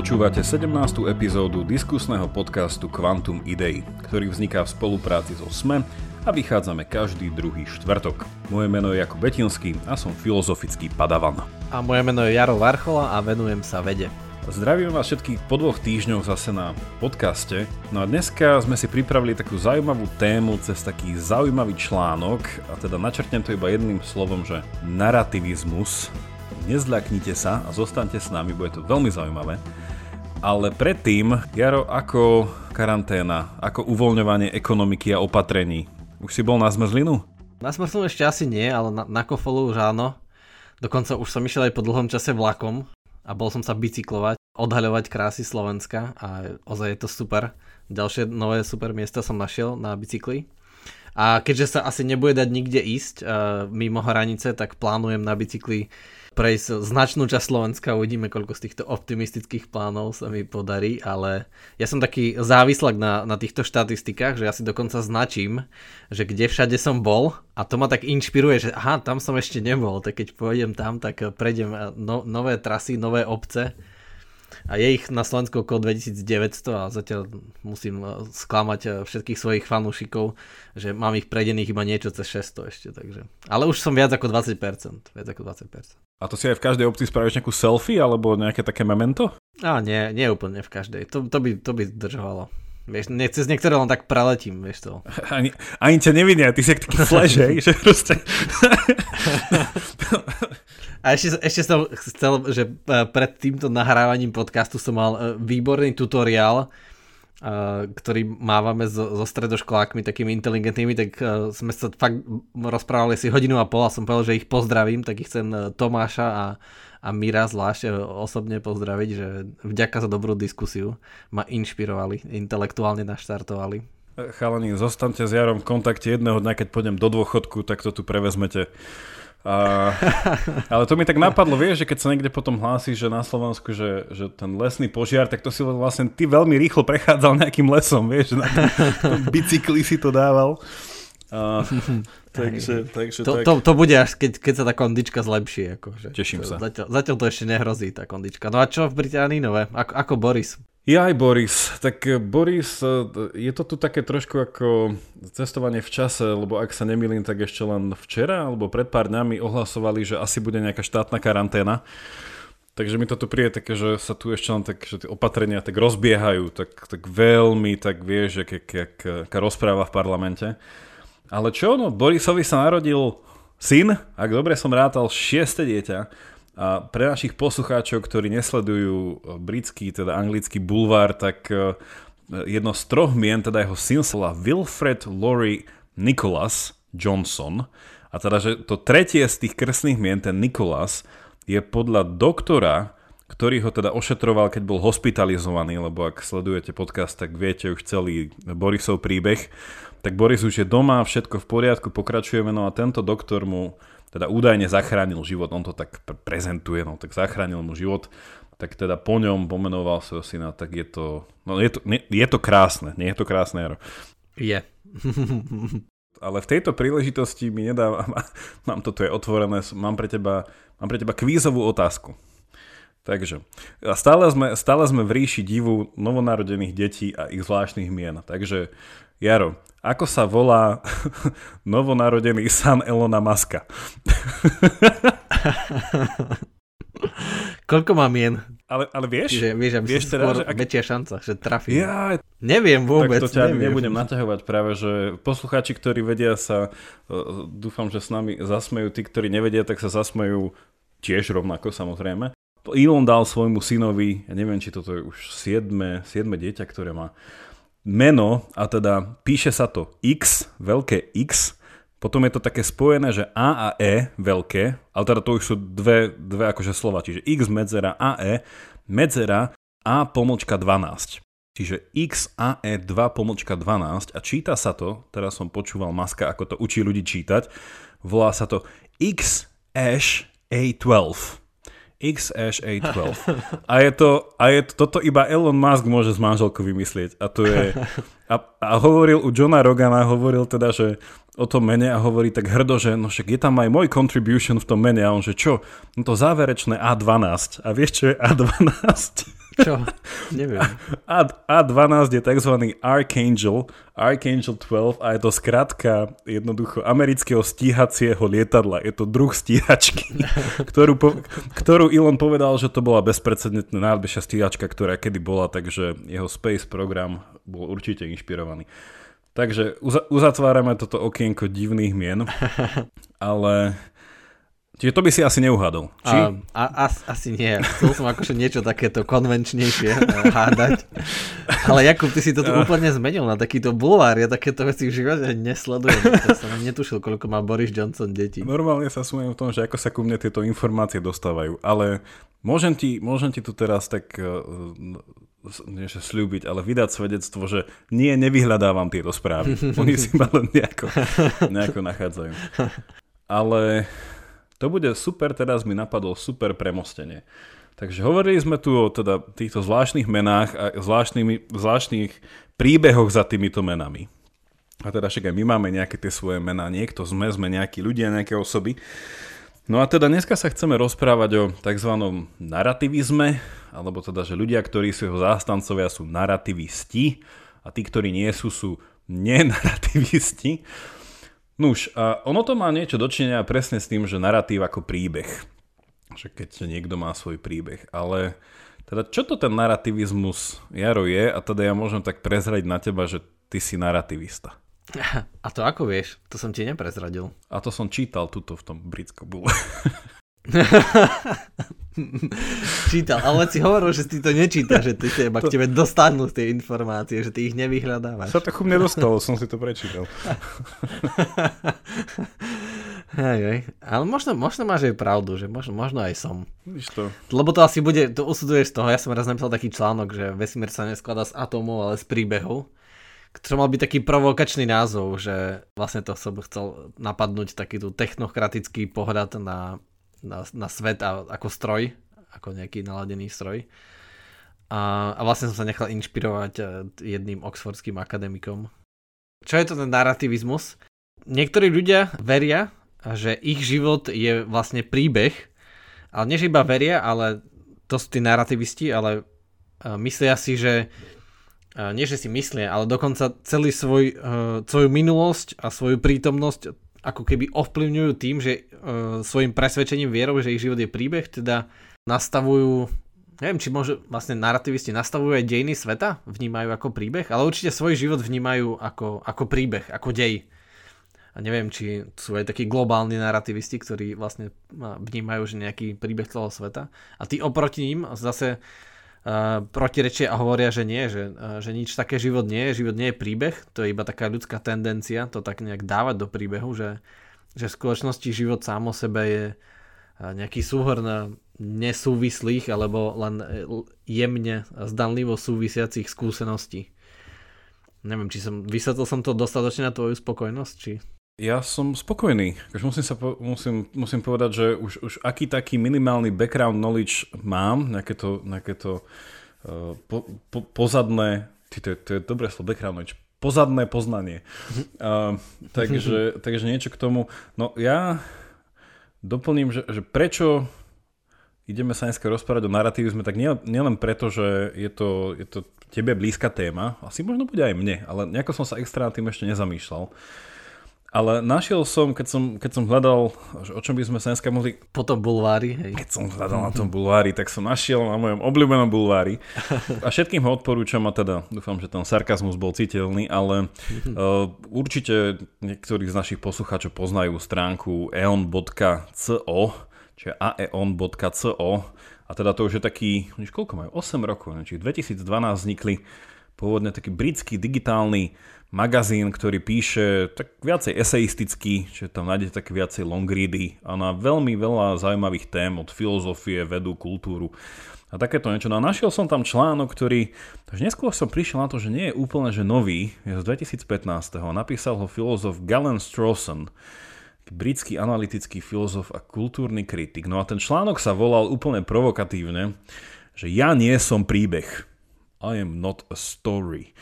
Počúvate 17. epizódu diskusného podcastu Quantum Idei, ktorý vzniká v spolupráci so SME a vychádzame každý druhý štvrtok. Moje meno je Jakub Betinský a som filozofický padavan. A moje meno je Jaro Varchola a venujem sa vede. Zdravím vás všetkých po dvoch týždňoch zase na podcaste. No a dneska sme si pripravili takú zaujímavú tému cez taký zaujímavý článok a teda načrtnem to iba jedným slovom, že narativizmus nezľaknite sa a zostaňte s nami, bude to veľmi zaujímavé. Ale predtým, Jaro, ako karanténa, ako uvoľňovanie ekonomiky a opatrení? Už si bol na zmrzlinu? Na zmrzlinu ešte asi nie, ale na, na kofolu už áno. Dokonca už som išiel aj po dlhom čase vlakom a bol som sa bicyklovať, odhaľovať krásy Slovenska a ozaj je to super. Ďalšie nové super miesta som našiel na bicykli. A keďže sa asi nebude dať nikde ísť uh, mimo hranice, tak plánujem na bicykli prejsť značnú časť Slovenska, uvidíme, koľko z týchto optimistických plánov sa mi podarí, ale ja som taký závislak na, na týchto štatistikách, že ja si dokonca značím, že kde všade som bol a to ma tak inšpiruje, že aha, tam som ešte nebol, tak keď pôjdem tam, tak prejdem no, nové trasy, nové obce a je ich na Slovensku okolo 2900 a zatiaľ musím eh, sklamať eh, všetkých svojich fanúšikov, že mám ich predených iba niečo cez 600 ešte, takže. Ale už som viac ako 20%, viac ako 20%. A to si aj v každej obci spravíš nejakú selfie alebo nejaké také memento? Á, nie, nie úplne v každej. To, to, by, to by zdržovalo. Vieš, ne, cez niektoré len tak preletím, vieš to. Ani, ani ťa nevidia, ty si taký flash, hej, že proste... A ešte, ešte som chcel, že e, pred týmto nahrávaním podcastu som mal e, výborný tutoriál, ktorý mávame so, so stredoškolákmi takými inteligentnými, tak sme sa fakt rozprávali si hodinu a pol a som povedal, že ich pozdravím, tak ich chcem Tomáša a, a Mira zvlášť osobne pozdraviť, že vďaka za dobrú diskusiu ma inšpirovali, intelektuálne naštartovali. Chalani, zostaňte s Jarom v kontakte jedného dňa, keď pôjdem do dôchodku, tak to tu prevezmete. A, ale to mi tak napadlo, vieš, že keď sa niekde potom hlási, že na Slovensku, že, že ten lesný požiar, tak to si vlastne ty veľmi rýchlo prechádzal nejakým lesom, vieš, na tom, tom bicykli si to dával. A, takže, takže to, tak. to, to bude až keď, keď sa tá kondička zlepší. Akože. Teším to, sa. Zatiaľ, zatiaľ to ešte nehrozí tá kondička. No a čo v Británii nové? Ako, ako Boris? Ja aj Boris. Tak eh, Boris, eh, je to tu také trošku ako cestovanie v čase, lebo ak sa nemýlim, tak ešte len včera alebo pred pár dňami ohlasovali, že asi bude nejaká štátna karanténa. Takže mi to tu príde také, že sa tu ešte len tak, že tie opatrenia tak rozbiehajú, tak, tak veľmi, tak vieš, jak, jak, jak rozpráva v parlamente. Ale čo, no, Borisovi sa narodil syn, ak dobre som rátal, šieste dieťa a pre našich poslucháčov, ktorí nesledujú e, britský, teda anglický bulvár, tak e, jedno z troch mien, teda jeho syn sa Wilfred Laurie Nicholas Johnson. A teda, že to tretie z tých krstných mien, ten Nicholas, je podľa doktora, ktorý ho teda ošetroval, keď bol hospitalizovaný, lebo ak sledujete podcast, tak viete už celý Borisov príbeh. Tak Boris už je doma, všetko v poriadku, pokračujeme, no a tento doktor mu teda údajne zachránil život, on to tak prezentuje, no tak zachránil mu život, tak teda po ňom pomenoval svojho syna, tak je to, no je to, nie, je to krásne, nie je to krásne, Jaro? Je. Ale v tejto príležitosti mi nedá, mám to tu je otvorené, mám pre teba, mám pre teba kvízovú otázku. Takže, a stále sme, stále sme v ríši divu novonarodených detí a ich zvláštnych mien. Takže, Jaro, ako sa volá novonarodený san Elona Maska? Koľko mám mien? Ale, ale vieš? Čiže, vieš, aby vieš teda, že ak... väčšia šanca, že trafím. Ja... Neviem vôbec. Tak to ťa neviem. nebudem naťahovať práve, že poslucháči, ktorí vedia sa, e, dúfam, že s nami zasmejú, tí, ktorí nevedia, tak sa zasmejú tiež rovnako samozrejme. Elon dal svojmu synovi, ja neviem, či toto je už 7, 7 dieťa, ktoré má, meno, a teda píše sa to X, veľké X, potom je to také spojené, že A a E veľké, ale teda to už sú dve, dve akože slova, čiže X medzera A E, medzera A pomočka 12. Čiže X A E 2 pomočka 12 a číta sa to, teraz som počúval Maska, ako to učí ľudí čítať, volá sa to X Ash A12. XH812. A je to, a je to, toto iba Elon Musk môže s manželkou vymyslieť. A to je... A, a hovoril u Johna Rogana, hovoril teda, že o tom mene a hovorí tak hrdo, že no však je tam aj môj contribution v tom mene. A on, že čo? No to záverečné A12. A vieš, čo je A12? Čo? Neviem. A, A12 je tzv. Archangel, Archangel 12 a je to skratka jednoducho amerického stíhacieho lietadla. Je to druh stíhačky, ktorú, po, ktorú Elon povedal, že to bola bezprecedentná najlepšia stíhačka, ktorá kedy bola, takže jeho space program bol určite inšpirovaný. Takže uzatvárame toto okienko divných mien, ale Čiže to by si asi neuhadol. Či? A, a, as, asi nie. Chcel som akože niečo takéto konvenčnejšie eh, hádať. Ale Jakub, ty si to tu úplne zmenil na takýto bulvár. Ja takéto veci v živote nesledujem. Ja som netušil, koľko má Boris Johnson detí. Normálne sa smujem v tom, že ako sa ku mne tieto informácie dostávajú. Ale môžem ti, môžem ti tu teraz tak uh, nie že slúbiť, ale vydať svedectvo, že nie, nevyhľadávam tieto správy. Oni si ma len nejako, nejako nachádzajú. Ale to bude super, teraz mi napadlo super premostenie. Takže hovorili sme tu o teda týchto zvláštnych menách a zvláštnych príbehoch za týmito menami. A teda však aj my máme nejaké tie svoje mená, niekto sme, sme nejakí ľudia, nejaké osoby. No a teda dneska sa chceme rozprávať o tzv. narativizme, alebo teda, že ľudia, ktorí sú jeho zástancovia, sú narativisti a tí, ktorí nie sú, sú nenarativisti. Nuž, a ono to má niečo dočinenia presne s tým, že narratív ako príbeh. Že keď niekto má svoj príbeh. Ale teda čo to ten narrativizmus, Jaro, je? A teda ja môžem tak prezradiť na teba, že ty si narrativista. A to ako vieš? To som ti neprezradil. A to som čítal tuto v tom britskom bule. Čítal, ale si hovoril, že ty to nečítaš, že ty teba k tebe dostanú tie informácie, že ty ich nevyhľadávaš. Sa to ku mne dostalo, som si to prečítal. hej, hej. Ale možno, možno máš aj pravdu, že možno, možno aj som. To. Lebo to asi bude, to usuduješ z toho, ja som raz napísal taký článok, že vesmír sa neskladá z atómov, ale z príbehov ktorý mal byť taký provokačný názov, že vlastne to som chcel napadnúť taký tu technokratický pohľad na na, na svet a, ako stroj, ako nejaký naladený stroj. A, a vlastne som sa nechal inšpirovať e, jedným oxfordským akademikom. Čo je to ten narrativizmus? Niektorí ľudia veria, že ich život je vlastne príbeh, ale nie, že iba veria, ale to sú tí narrativisti, ale e, myslia si, že e, nie, že si myslia, ale dokonca celý svoj, svoju minulosť a svoju prítomnosť ako keby ovplyvňujú tým, že uh, svojim presvedčením vierou, že ich život je príbeh, teda nastavujú, neviem, či môže vlastne narrativisti nastavujú aj dejiny sveta, vnímajú ako príbeh, ale určite svoj život vnímajú ako, ako príbeh, ako dej. A neviem, či sú aj takí globálni narrativisti, ktorí vlastne vnímajú, že nejaký príbeh celého sveta. A tí oproti ním zase protirečia a hovoria, že nie, že, že nič také život nie je, život nie je príbeh, to je iba taká ľudská tendencia to tak nejak dávať do príbehu, že, že v skutočnosti život sám o sebe je nejaký súhrn nesúvislých alebo len jemne zdanlivo súvisiacich skúseností. Neviem, či som, vysvetlil som to dostatočne na tvoju spokojnosť, či ja som spokojný. Musím, sa po, musím, musím povedať, že už, už aký taký minimálny background knowledge mám, nejaké to, nejaké to uh, po, po, pozadné, ty, to, je, to je dobré slovo, background knowledge, pozadné poznanie. Uh, takže, takže niečo k tomu. No ja doplním, že, že prečo ideme sa dneska rozprávať o narrativizme, tak nielen nie preto, že je to, je to tebe blízka téma, asi možno bude aj mne, ale nejako som sa extra na tým ešte nezamýšľal. Ale našiel som, keď som, keď som hľadal, o čom by sme sa dneska mohli... Po tom bulvári, hej. Keď som hľadal na tom bulvári, tak som našiel na mojom obľúbenom bulvári. A všetkým ho odporúčam a teda dúfam, že ten sarkazmus bol citeľný, ale uh, určite niektorí z našich poslucháčov poznajú stránku eon.co, čiže aeon.co a teda to už je taký, už koľko majú, 8 rokov, čiže v 2012 vznikli pôvodne taký britský digitálny magazín, ktorý píše tak viacej eseisticky, čiže tam nájdete také viacej long ready a na veľmi veľa zaujímavých tém od filozofie, vedu, kultúru a takéto niečo. No a našiel som tam článok, ktorý, takže neskôr som prišiel na to, že nie je úplne že nový, je z 2015. Napísal ho filozof Galen Strawson, britský analytický filozof a kultúrny kritik. No a ten článok sa volal úplne provokatívne, že ja nie som príbeh. I am not a story.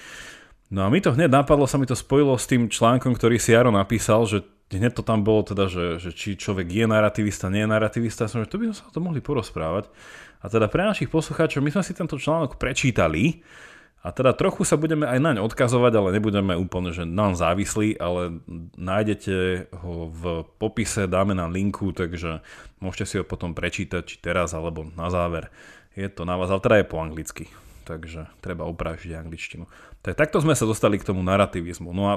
No a mi to hneď napadlo, sa mi to spojilo s tým článkom, ktorý si Jaro napísal, že hneď to tam bolo teda, že, že či človek je narrativista, nie je narrativista, som, že to by sme sa o tom mohli porozprávať. A teda pre našich poslucháčov, my sme si tento článok prečítali, a teda trochu sa budeme aj naň odkazovať, ale nebudeme úplne, že nám závislí, ale nájdete ho v popise, dáme na linku, takže môžete si ho potom prečítať, či teraz, alebo na záver. Je to na vás, ale teda je po anglicky, takže treba opraviť angličtinu. Tak takto sme sa dostali k tomu narrativizmu. No a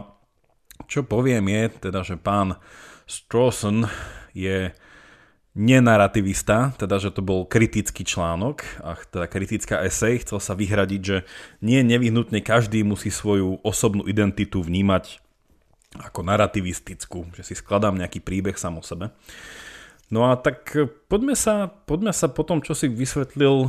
čo poviem je, teda, že pán Strawson je nenarativista, teda že to bol kritický článok, a teda kritická esej, chcel sa vyhradiť, že nie nevyhnutne každý musí svoju osobnú identitu vnímať ako narativistickú, že si skladám nejaký príbeh sám o sebe. No a tak poďme sa, poďme sa po tom, čo si vysvetlil,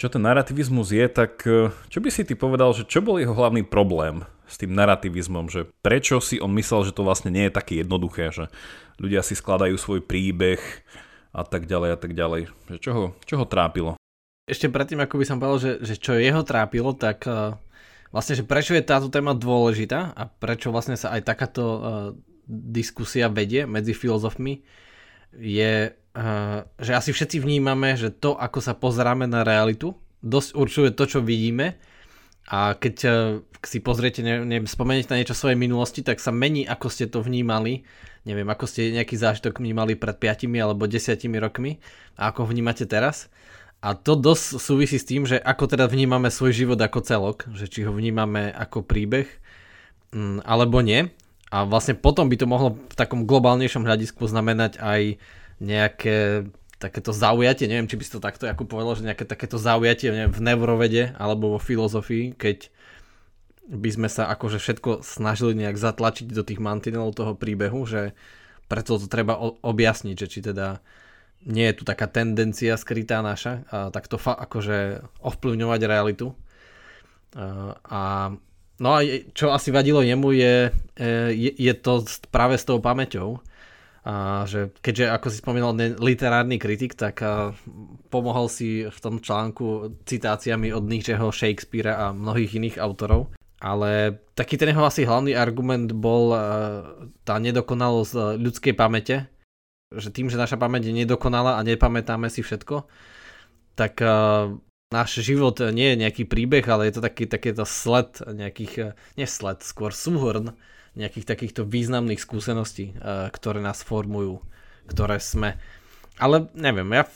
čo ten narativizmus je, tak čo by si ty povedal, že čo bol jeho hlavný problém s tým narativizmom, že prečo si on myslel, že to vlastne nie je také jednoduché, že ľudia si skladajú svoj príbeh a tak ďalej a tak ďalej. Že čo, ho, čo ho trápilo? Ešte predtým, ako by som povedal, že, že čo jeho trápilo, tak uh, vlastne, že prečo je táto téma dôležitá a prečo vlastne sa aj takáto uh, diskusia vedie medzi filozofmi, je, že asi všetci vnímame, že to, ako sa pozeráme na realitu, dosť určuje to, čo vidíme a keď uh, si pozriete, ne, ne, spomeniete na niečo svojej minulosti, tak sa mení, ako ste to vnímali. Neviem, ako ste nejaký zážitok vnímali pred 5 alebo 10 rokmi a ako vnímate teraz. A to dosť súvisí s tým, že ako teda vnímame svoj život ako celok, že či ho vnímame ako príbeh, mm, alebo nie. A vlastne potom by to mohlo v takom globálnejšom hľadisku znamenať aj nejaké takéto zaujatie, neviem, či by si to takto ako povedal, že nejaké takéto zaujatie neviem, v neurovede alebo vo filozofii, keď by sme sa akože všetko snažili nejak zatlačiť do tých mantinelov toho príbehu, že preto to treba objasniť, že či teda nie je tu taká tendencia skrytá naša, a takto fa- akože ovplyvňovať realitu. A, a no a čo asi vadilo jemu je, e, je, je to práve s tou pamäťou, a že keďže, ako si spomínal, literárny kritik, tak pomohol si v tom článku citáciami od Nietzscheho, Shakespearea a mnohých iných autorov. Ale taký ten jeho asi hlavný argument bol tá nedokonalosť ľudskej pamäte, že tým, že naša pamäť je nedokonalá a nepamätáme si všetko, tak náš život nie je nejaký príbeh, ale je to taký, takéto sled nejakých, nie sled, skôr súhrn nejakých takýchto významných skúseností, eh, ktoré nás formujú, ktoré sme. Ale neviem, ja,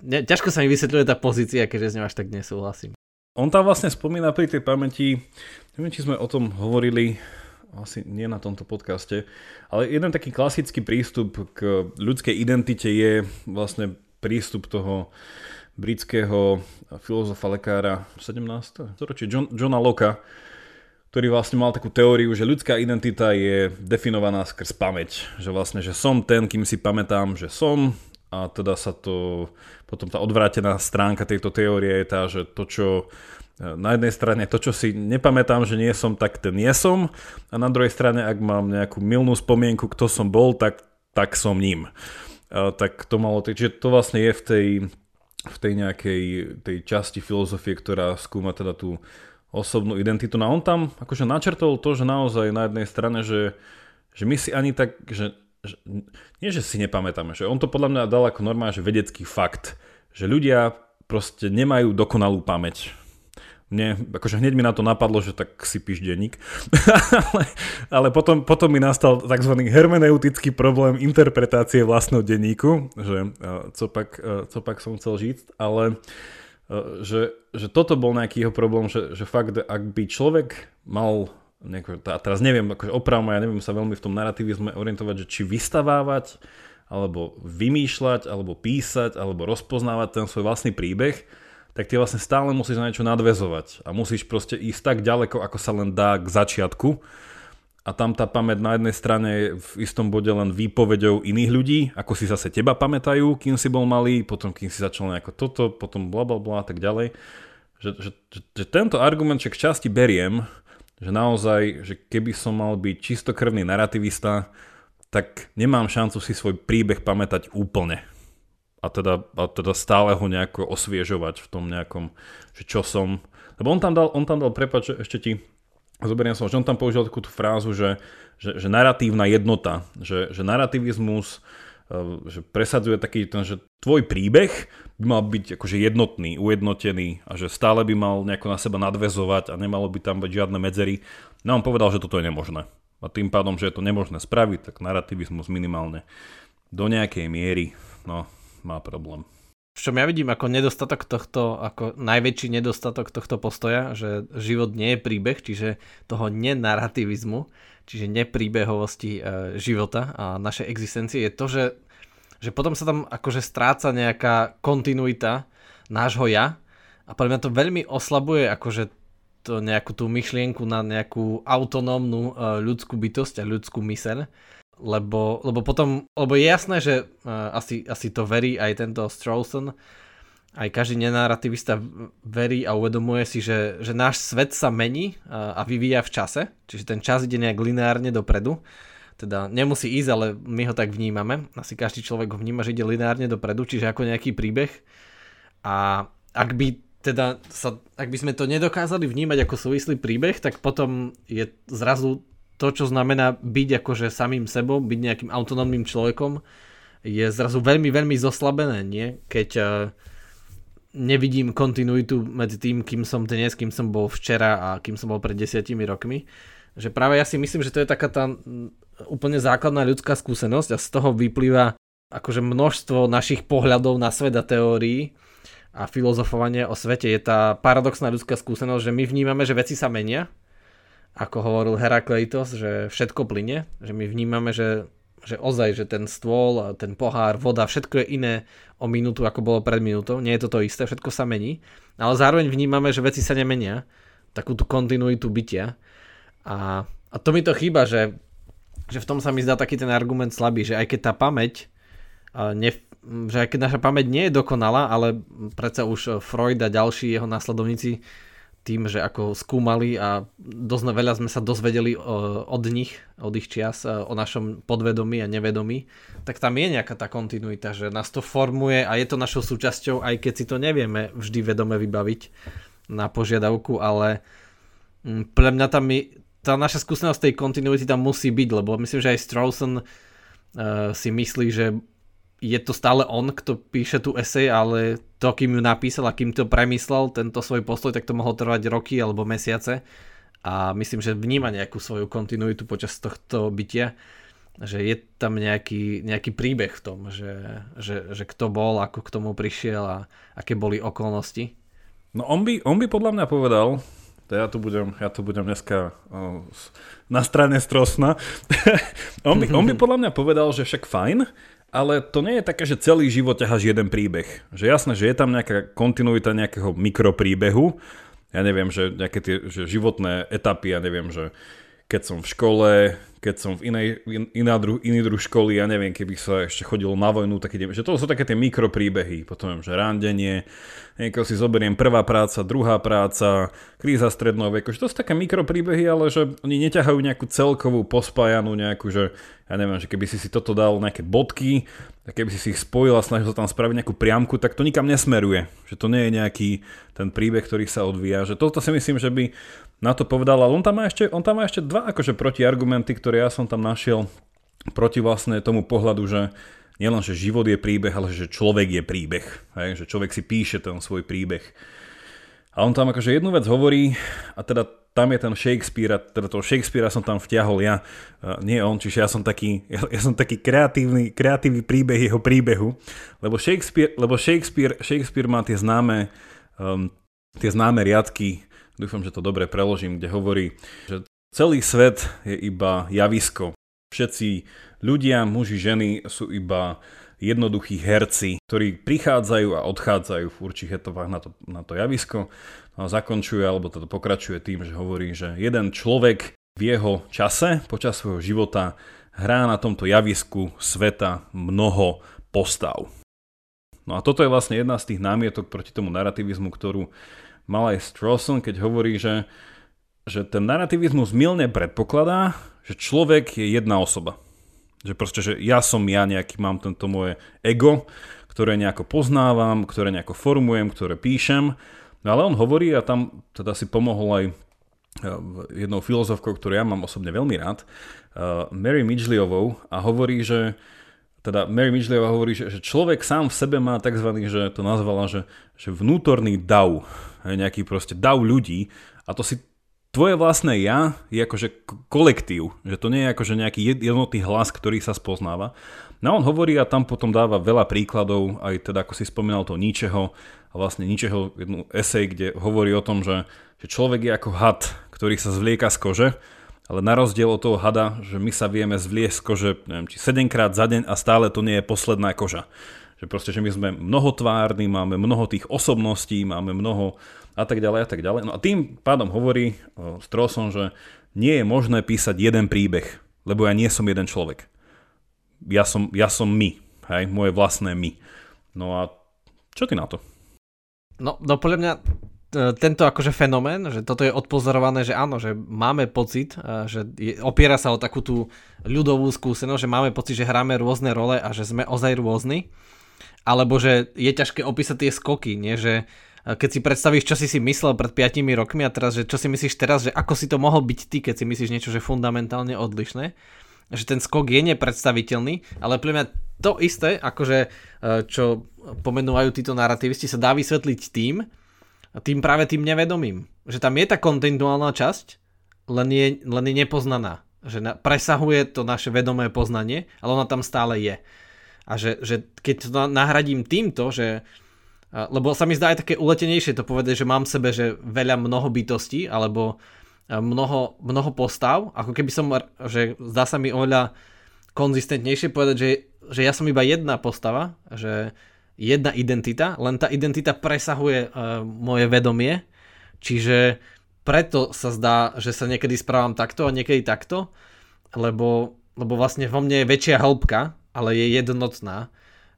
ne, ťažko sa mi vysvetľuje tá pozícia, keďže s ňou až tak nesúhlasím. On tam vlastne spomína pri tej pamäti, neviem, či sme o tom hovorili, asi nie na tomto podcaste, ale jeden taký klasický prístup k ľudskej identite je vlastne prístup toho britského filozofa, lekára 17. storočí John, Johna Locke, ktorý vlastne mal takú teóriu, že ľudská identita je definovaná skrz pamäť. Že vlastne, že som ten, kým si pamätám, že som a teda sa to, potom tá odvrátená stránka tejto teórie je tá, že to, čo e, na jednej strane to, čo si nepamätám, že nie som, tak ten nie som a na druhej strane, ak mám nejakú milnú spomienku, kto som bol, tak, tak som ním. A, tak to malo, čiže to vlastne je v tej, v tej nejakej tej časti filozofie, ktorá skúma teda tú osobnú identitu. No a on tam akože načrtol to, že naozaj na jednej strane, že, že my si ani tak, že, že nie, že si nepamätáme, že on to podľa mňa dal ako normálne, že vedecký fakt, že ľudia proste nemajú dokonalú pamäť. Mne, akože hneď mi na to napadlo, že tak si píš denník, ale, ale potom, potom mi nastal tzv. hermeneutický problém interpretácie vlastného denníku, že co pak, co pak som chcel žiť, ale uh, E, že, že toto bol nejaký jeho problém, že, že fakt, ak by človek mal nejako, a teraz neviem, akože opravom, ja neviem sa veľmi v tom narrativizme orientovať, že či vystavávať, alebo vymýšľať, alebo písať, alebo rozpoznávať ten svoj vlastný príbeh, tak ty vlastne stále musíš na niečo nadvezovať a musíš proste ísť tak ďaleko, ako sa len dá k začiatku a tam tá pamäť na jednej strane je v istom bode len výpovedou iných ľudí, ako si zase teba pamätajú, kým si bol malý, potom kým si začal nejako toto, potom bla bla bla a tak ďalej. Že, že, že, že tento argument však časti beriem, že naozaj, že keby som mal byť čistokrvný narrativista, tak nemám šancu si svoj príbeh pamätať úplne. A teda, a teda stále ho nejako osviežovať v tom nejakom, že čo som. Lebo on tam dal, on tam dal prepáč, ešte ti zoberiem som, že on tam použil takú tú frázu, že, že, že narratívna jednota, že, že narrativizmus e, že presadzuje taký ten, že tvoj príbeh by mal byť akože jednotný, ujednotený a že stále by mal nejako na seba nadvezovať a nemalo by tam byť žiadne medzery. No on povedal, že toto je nemožné. A tým pádom, že je to nemožné spraviť, tak narrativizmus minimálne do nejakej miery no, má problém. V čom ja vidím ako nedostatok tohto, ako najväčší nedostatok tohto postoja, že život nie je príbeh, čiže toho nenarrativizmu, čiže nepríbehovosti e, života a našej existencie je to, že, že potom sa tam akože stráca nejaká kontinuita nášho ja a pre mňa to veľmi oslabuje akože to nejakú tú myšlienku na nejakú autonómnu e, ľudskú bytosť a ľudskú myseľ lebo, lebo potom, lebo je jasné, že uh, asi, asi to verí aj tento Strawson, aj každý nenarativista verí a uvedomuje si, že, že náš svet sa mení a, a vyvíja v čase, čiže ten čas ide nejak lineárne dopredu, teda nemusí ísť, ale my ho tak vnímame, asi každý človek ho vníma, že ide lineárne dopredu, čiže ako nejaký príbeh. A ak by teda sa, ak by sme to nedokázali vnímať ako súvislý príbeh, tak potom je zrazu to, čo znamená byť akože samým sebou, byť nejakým autonómnym človekom, je zrazu veľmi, veľmi zoslabené, nie? Keď uh, nevidím kontinuitu medzi tým, kým som dnes, kým som bol včera a kým som bol pred desiatimi rokmi. Že práve ja si myslím, že to je taká tá úplne základná ľudská skúsenosť a z toho vyplýva akože množstvo našich pohľadov na svet a teórií a filozofovanie o svete. Je tá paradoxná ľudská skúsenosť, že my vnímame, že veci sa menia, ako hovoril Herakleitos, že všetko plyne, že my vnímame, že, že ozaj, že ten stôl, ten pohár, voda, všetko je iné o minútu, ako bolo pred minútou. Nie je to to isté, všetko sa mení. Ale zároveň vnímame, že veci sa nemenia. Takú tú kontinuitu bytia. A, a to mi to chýba, že, že v tom sa mi zdá taký ten argument slabý, že aj keď tá pamäť, ne, že aj keď naša pamäť nie je dokonalá, ale predsa už Freud a ďalší jeho následovníci tým, že ako skúmali a dosť veľa sme sa dozvedeli e, od nich, od ich čias, e, o našom podvedomí a nevedomí, tak tam je nejaká tá kontinuita, že nás to formuje a je to našou súčasťou, aj keď si to nevieme vždy vedome vybaviť na požiadavku, ale mm, pre mňa tam tá naša skúsenosť tej kontinuity tam musí byť, lebo myslím, že aj Strawson uh, si myslí, že je to stále on, kto píše tu esej, ale to, kým ju napísal a kým to premyslel, tento svoj postoj, tak to mohlo trvať roky alebo mesiace. A myslím, že vníma nejakú svoju kontinuitu počas tohto bytia, že je tam nejaký, nejaký príbeh v tom, že, že, že kto bol, ako k tomu prišiel a aké boli okolnosti. No on by, on by podľa mňa povedal, to ja tu budem, ja tu budem dneska na strane strosna. on, by, on by podľa mňa povedal, že však fajn, ale to nie je také, že celý život ťaháš jeden príbeh. Že jasné, že je tam nejaká kontinuita nejakého mikropríbehu, ja neviem, že nejaké tie že životné etapy, ja neviem, že keď som v škole, keď som v inej, in, iná dru, iný druh školy, ja neviem, keby sa ešte chodilo na vojnu, tak idem, že to sú také tie mikropríbehy, potom že randenie, niekoho si zoberiem prvá práca, druhá práca, kríza stredného veku, že to sú také mikropríbehy, ale že oni neťahajú nejakú celkovú pospájanú nejakú, že ja neviem, že keby si si toto dal nejaké bodky, tak keby si si ich spojil a snažil sa tam spraviť nejakú priamku, tak to nikam nesmeruje. Že to nie je nejaký ten príbeh, ktorý sa odvíja. Že toto si myslím, že by na to povedal, ale on tam má ešte, on tam má ešte dva akože protiargumenty, ktoré ja som tam našiel proti vlastne tomu pohľadu, že nielen, že život je príbeh, ale že človek je príbeh. Hej? Že človek si píše ten svoj príbeh. A on tam akože jednu vec hovorí, a teda tam je ten Shakespeare, a teda toho Shakespearea som tam vťahol ja, nie on, čiže ja som taký, ja, som taký kreatívny, kreatívny príbeh jeho príbehu, lebo Shakespeare, lebo Shakespeare, Shakespeare má tie známe, um, tie známe riadky, dúfam, že to dobre preložím, kde hovorí, že celý svet je iba javisko. Všetci ľudia, muži, ženy sú iba jednoduchí herci, ktorí prichádzajú a odchádzajú v určitých etapách na to, na to javisko. No a zakončuje, alebo toto pokračuje tým, že hovorí, že jeden človek v jeho čase, počas svojho života, hrá na tomto javisku sveta mnoho postav. No a toto je vlastne jedna z tých námietok proti tomu narrativizmu, ktorú mal aj Strawson, keď hovorí, že, že ten narrativizmus milne predpokladá, že človek je jedna osoba. Že proste, že ja som ja nejaký, mám tento moje ego, ktoré nejako poznávam, ktoré nejako formujem, ktoré píšem. No ale on hovorí a tam teda si pomohol aj jednou filozofkou, ktorú ja mám osobne veľmi rád, Mary Midgleyovou a hovorí, že teda Mary Midgleyová hovorí, že, že človek sám v sebe má tzv. že to nazvala, že, že vnútorný dav, nejaký proste dav ľudí a to si tvoje vlastné ja je akože kolektív, že to nie je akože nejaký jednotný hlas, ktorý sa spoznáva. No on hovorí a tam potom dáva veľa príkladov, aj teda ako si spomínal to ničeho, a vlastne ničeho jednu esej, kde hovorí o tom, že, že človek je ako had, ktorý sa zvlieka z kože ale na rozdiel od toho hada, že my sa vieme zvliesť z kože, neviem, či 7 krát za deň a stále to nie je posledná koža. Že proste, že my sme mnohotvárni, máme mnoho tých osobností, máme mnoho a tak ďalej a tak ďalej. No a tým pádom hovorí Stroson, že nie je možné písať jeden príbeh, lebo ja nie som jeden človek. Ja som, ja som my, hej, moje vlastné my. No a čo ty na to? No, no podľa mňa E, tento akože fenomén, že toto je odpozorované, že áno, že máme pocit, e, že je, opiera sa o takú tú ľudovú skúsenosť, že máme pocit, že hráme rôzne role a že sme ozaj rôzni, alebo že je ťažké opísať tie skoky, nie? že e, keď si predstavíš, čo si si myslel pred 5 rokmi a teraz, že čo si myslíš teraz, že ako si to mohol byť ty, keď si myslíš niečo, že fundamentálne odlišné, že ten skok je nepredstaviteľný, ale pre mňa to isté, akože čo pomenúvajú títo narrativisti, sa dá vysvetliť tým, tým práve tým nevedomým. Že tam je tá kontinuálna časť, len je, len je nepoznaná. Že na, presahuje to naše vedomé poznanie, ale ona tam stále je. A že, že keď to nahradím týmto, že lebo sa mi zdá aj také uletenejšie to povedať, že mám v sebe že veľa mnoho bytostí, alebo mnoho, mnoho postav, ako keby som, že zdá sa mi oveľa konzistentnejšie povedať, že, že ja som iba jedna postava, že jedna identita, len tá identita presahuje uh, moje vedomie, čiže preto sa zdá, že sa niekedy správam takto a niekedy takto, lebo, lebo vlastne vo mne je väčšia hĺbka, ale je jednotná,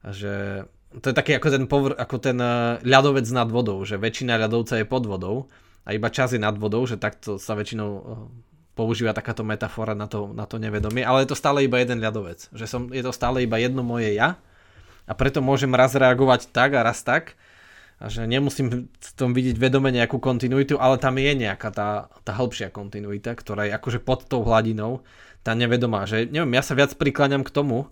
že to je taký ako ten, povr, ako ten uh, ľadovec nad vodou, že väčšina ľadovca je pod vodou a iba čas je nad vodou, že takto sa väčšinou uh, používa takáto metafora na to, na to nevedomie, ale je to stále iba jeden ľadovec, že som, je to stále iba jedno moje ja a preto môžem raz reagovať tak a raz tak a že nemusím v tom vidieť vedome nejakú kontinuitu, ale tam je nejaká tá, tá hĺbšia kontinuita, ktorá je akože pod tou hladinou, tá nevedomá, že neviem, ja sa viac prikláňam k tomu,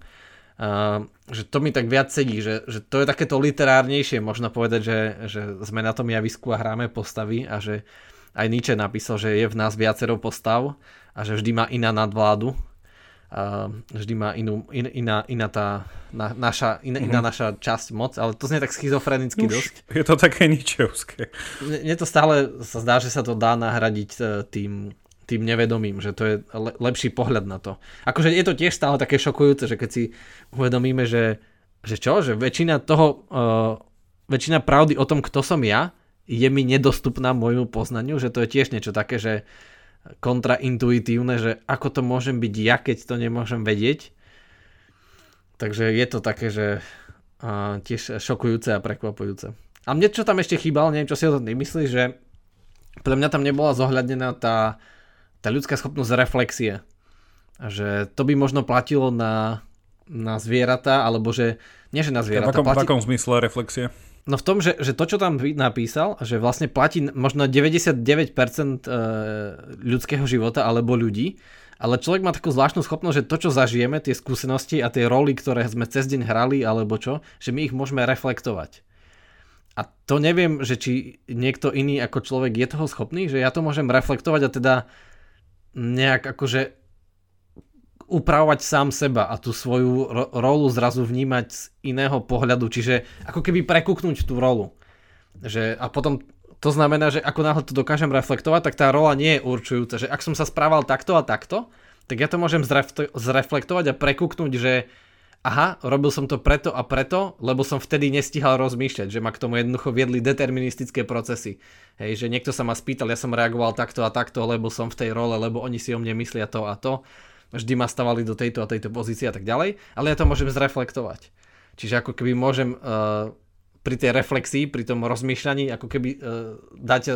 Uh, že to mi tak viac sedí, že, že to je takéto literárnejšie, možno povedať, že, že sme na tom javisku a hráme postavy a že aj Nietzsche napísal, že je v nás viacero postav a že vždy má iná nadvládu uh, vždy má inú, in, iná, iná tá na, naša, in, iná mm-hmm. naša časť moc, ale to znie tak schizofrenicky Už, dosť. Je to také ničevské. Mne to stále sa zdá, že sa to dá nahradiť e, tým, tým nevedomým, že to je le, lepší pohľad na to. Akože je to tiež stále také šokujúce, že keď si uvedomíme, že, že čo, že väčšina toho, uh, väčšina pravdy o tom, kto som ja, je mi nedostupná môjmu poznaniu, že to je tiež niečo také, že kontraintuitívne, že ako to môžem byť ja, keď to nemôžem vedieť. Takže je to také, že a, tiež šokujúce a prekvapujúce. A mne čo tam ešte chýbalo, neviem čo si o tom myslíš, že pre mňa tam nebola zohľadnená tá, tá ľudská schopnosť reflexie. Že to by možno platilo na, na zvieratá, alebo že, nie že na zvieratá. V akom, platí... v akom zmysle reflexie? No v tom, že, že to, čo tam napísal, že vlastne platí možno 99% e, ľudského života alebo ľudí, ale človek má takú zvláštnu schopnosť, že to, čo zažijeme, tie skúsenosti a tie roly, ktoré sme cez deň hrali alebo čo, že my ich môžeme reflektovať. A to neviem, že či niekto iný ako človek je toho schopný, že ja to môžem reflektovať a teda nejak akože upravovať sám seba a tú svoju ro- rolu zrazu vnímať z iného pohľadu, čiže ako keby prekúknúť tú rolu. Že, a potom to znamená, že ako náhle to dokážem reflektovať, tak tá rola nie je určujúca, že ak som sa správal takto a takto, tak ja to môžem zref- zreflektovať a prekúknúť, že aha, robil som to preto a preto, lebo som vtedy nestihal rozmýšľať, že ma k tomu jednoducho viedli deterministické procesy. Hej, že niekto sa ma spýtal, ja som reagoval takto a takto, lebo som v tej role, lebo oni si o mne myslia to a to vždy ma stavali do tejto a tejto pozície a tak ďalej, ale ja to môžem zreflektovať. Čiže ako keby môžem uh, pri tej reflexii, pri tom rozmýšľaní, ako keby uh, dať uh,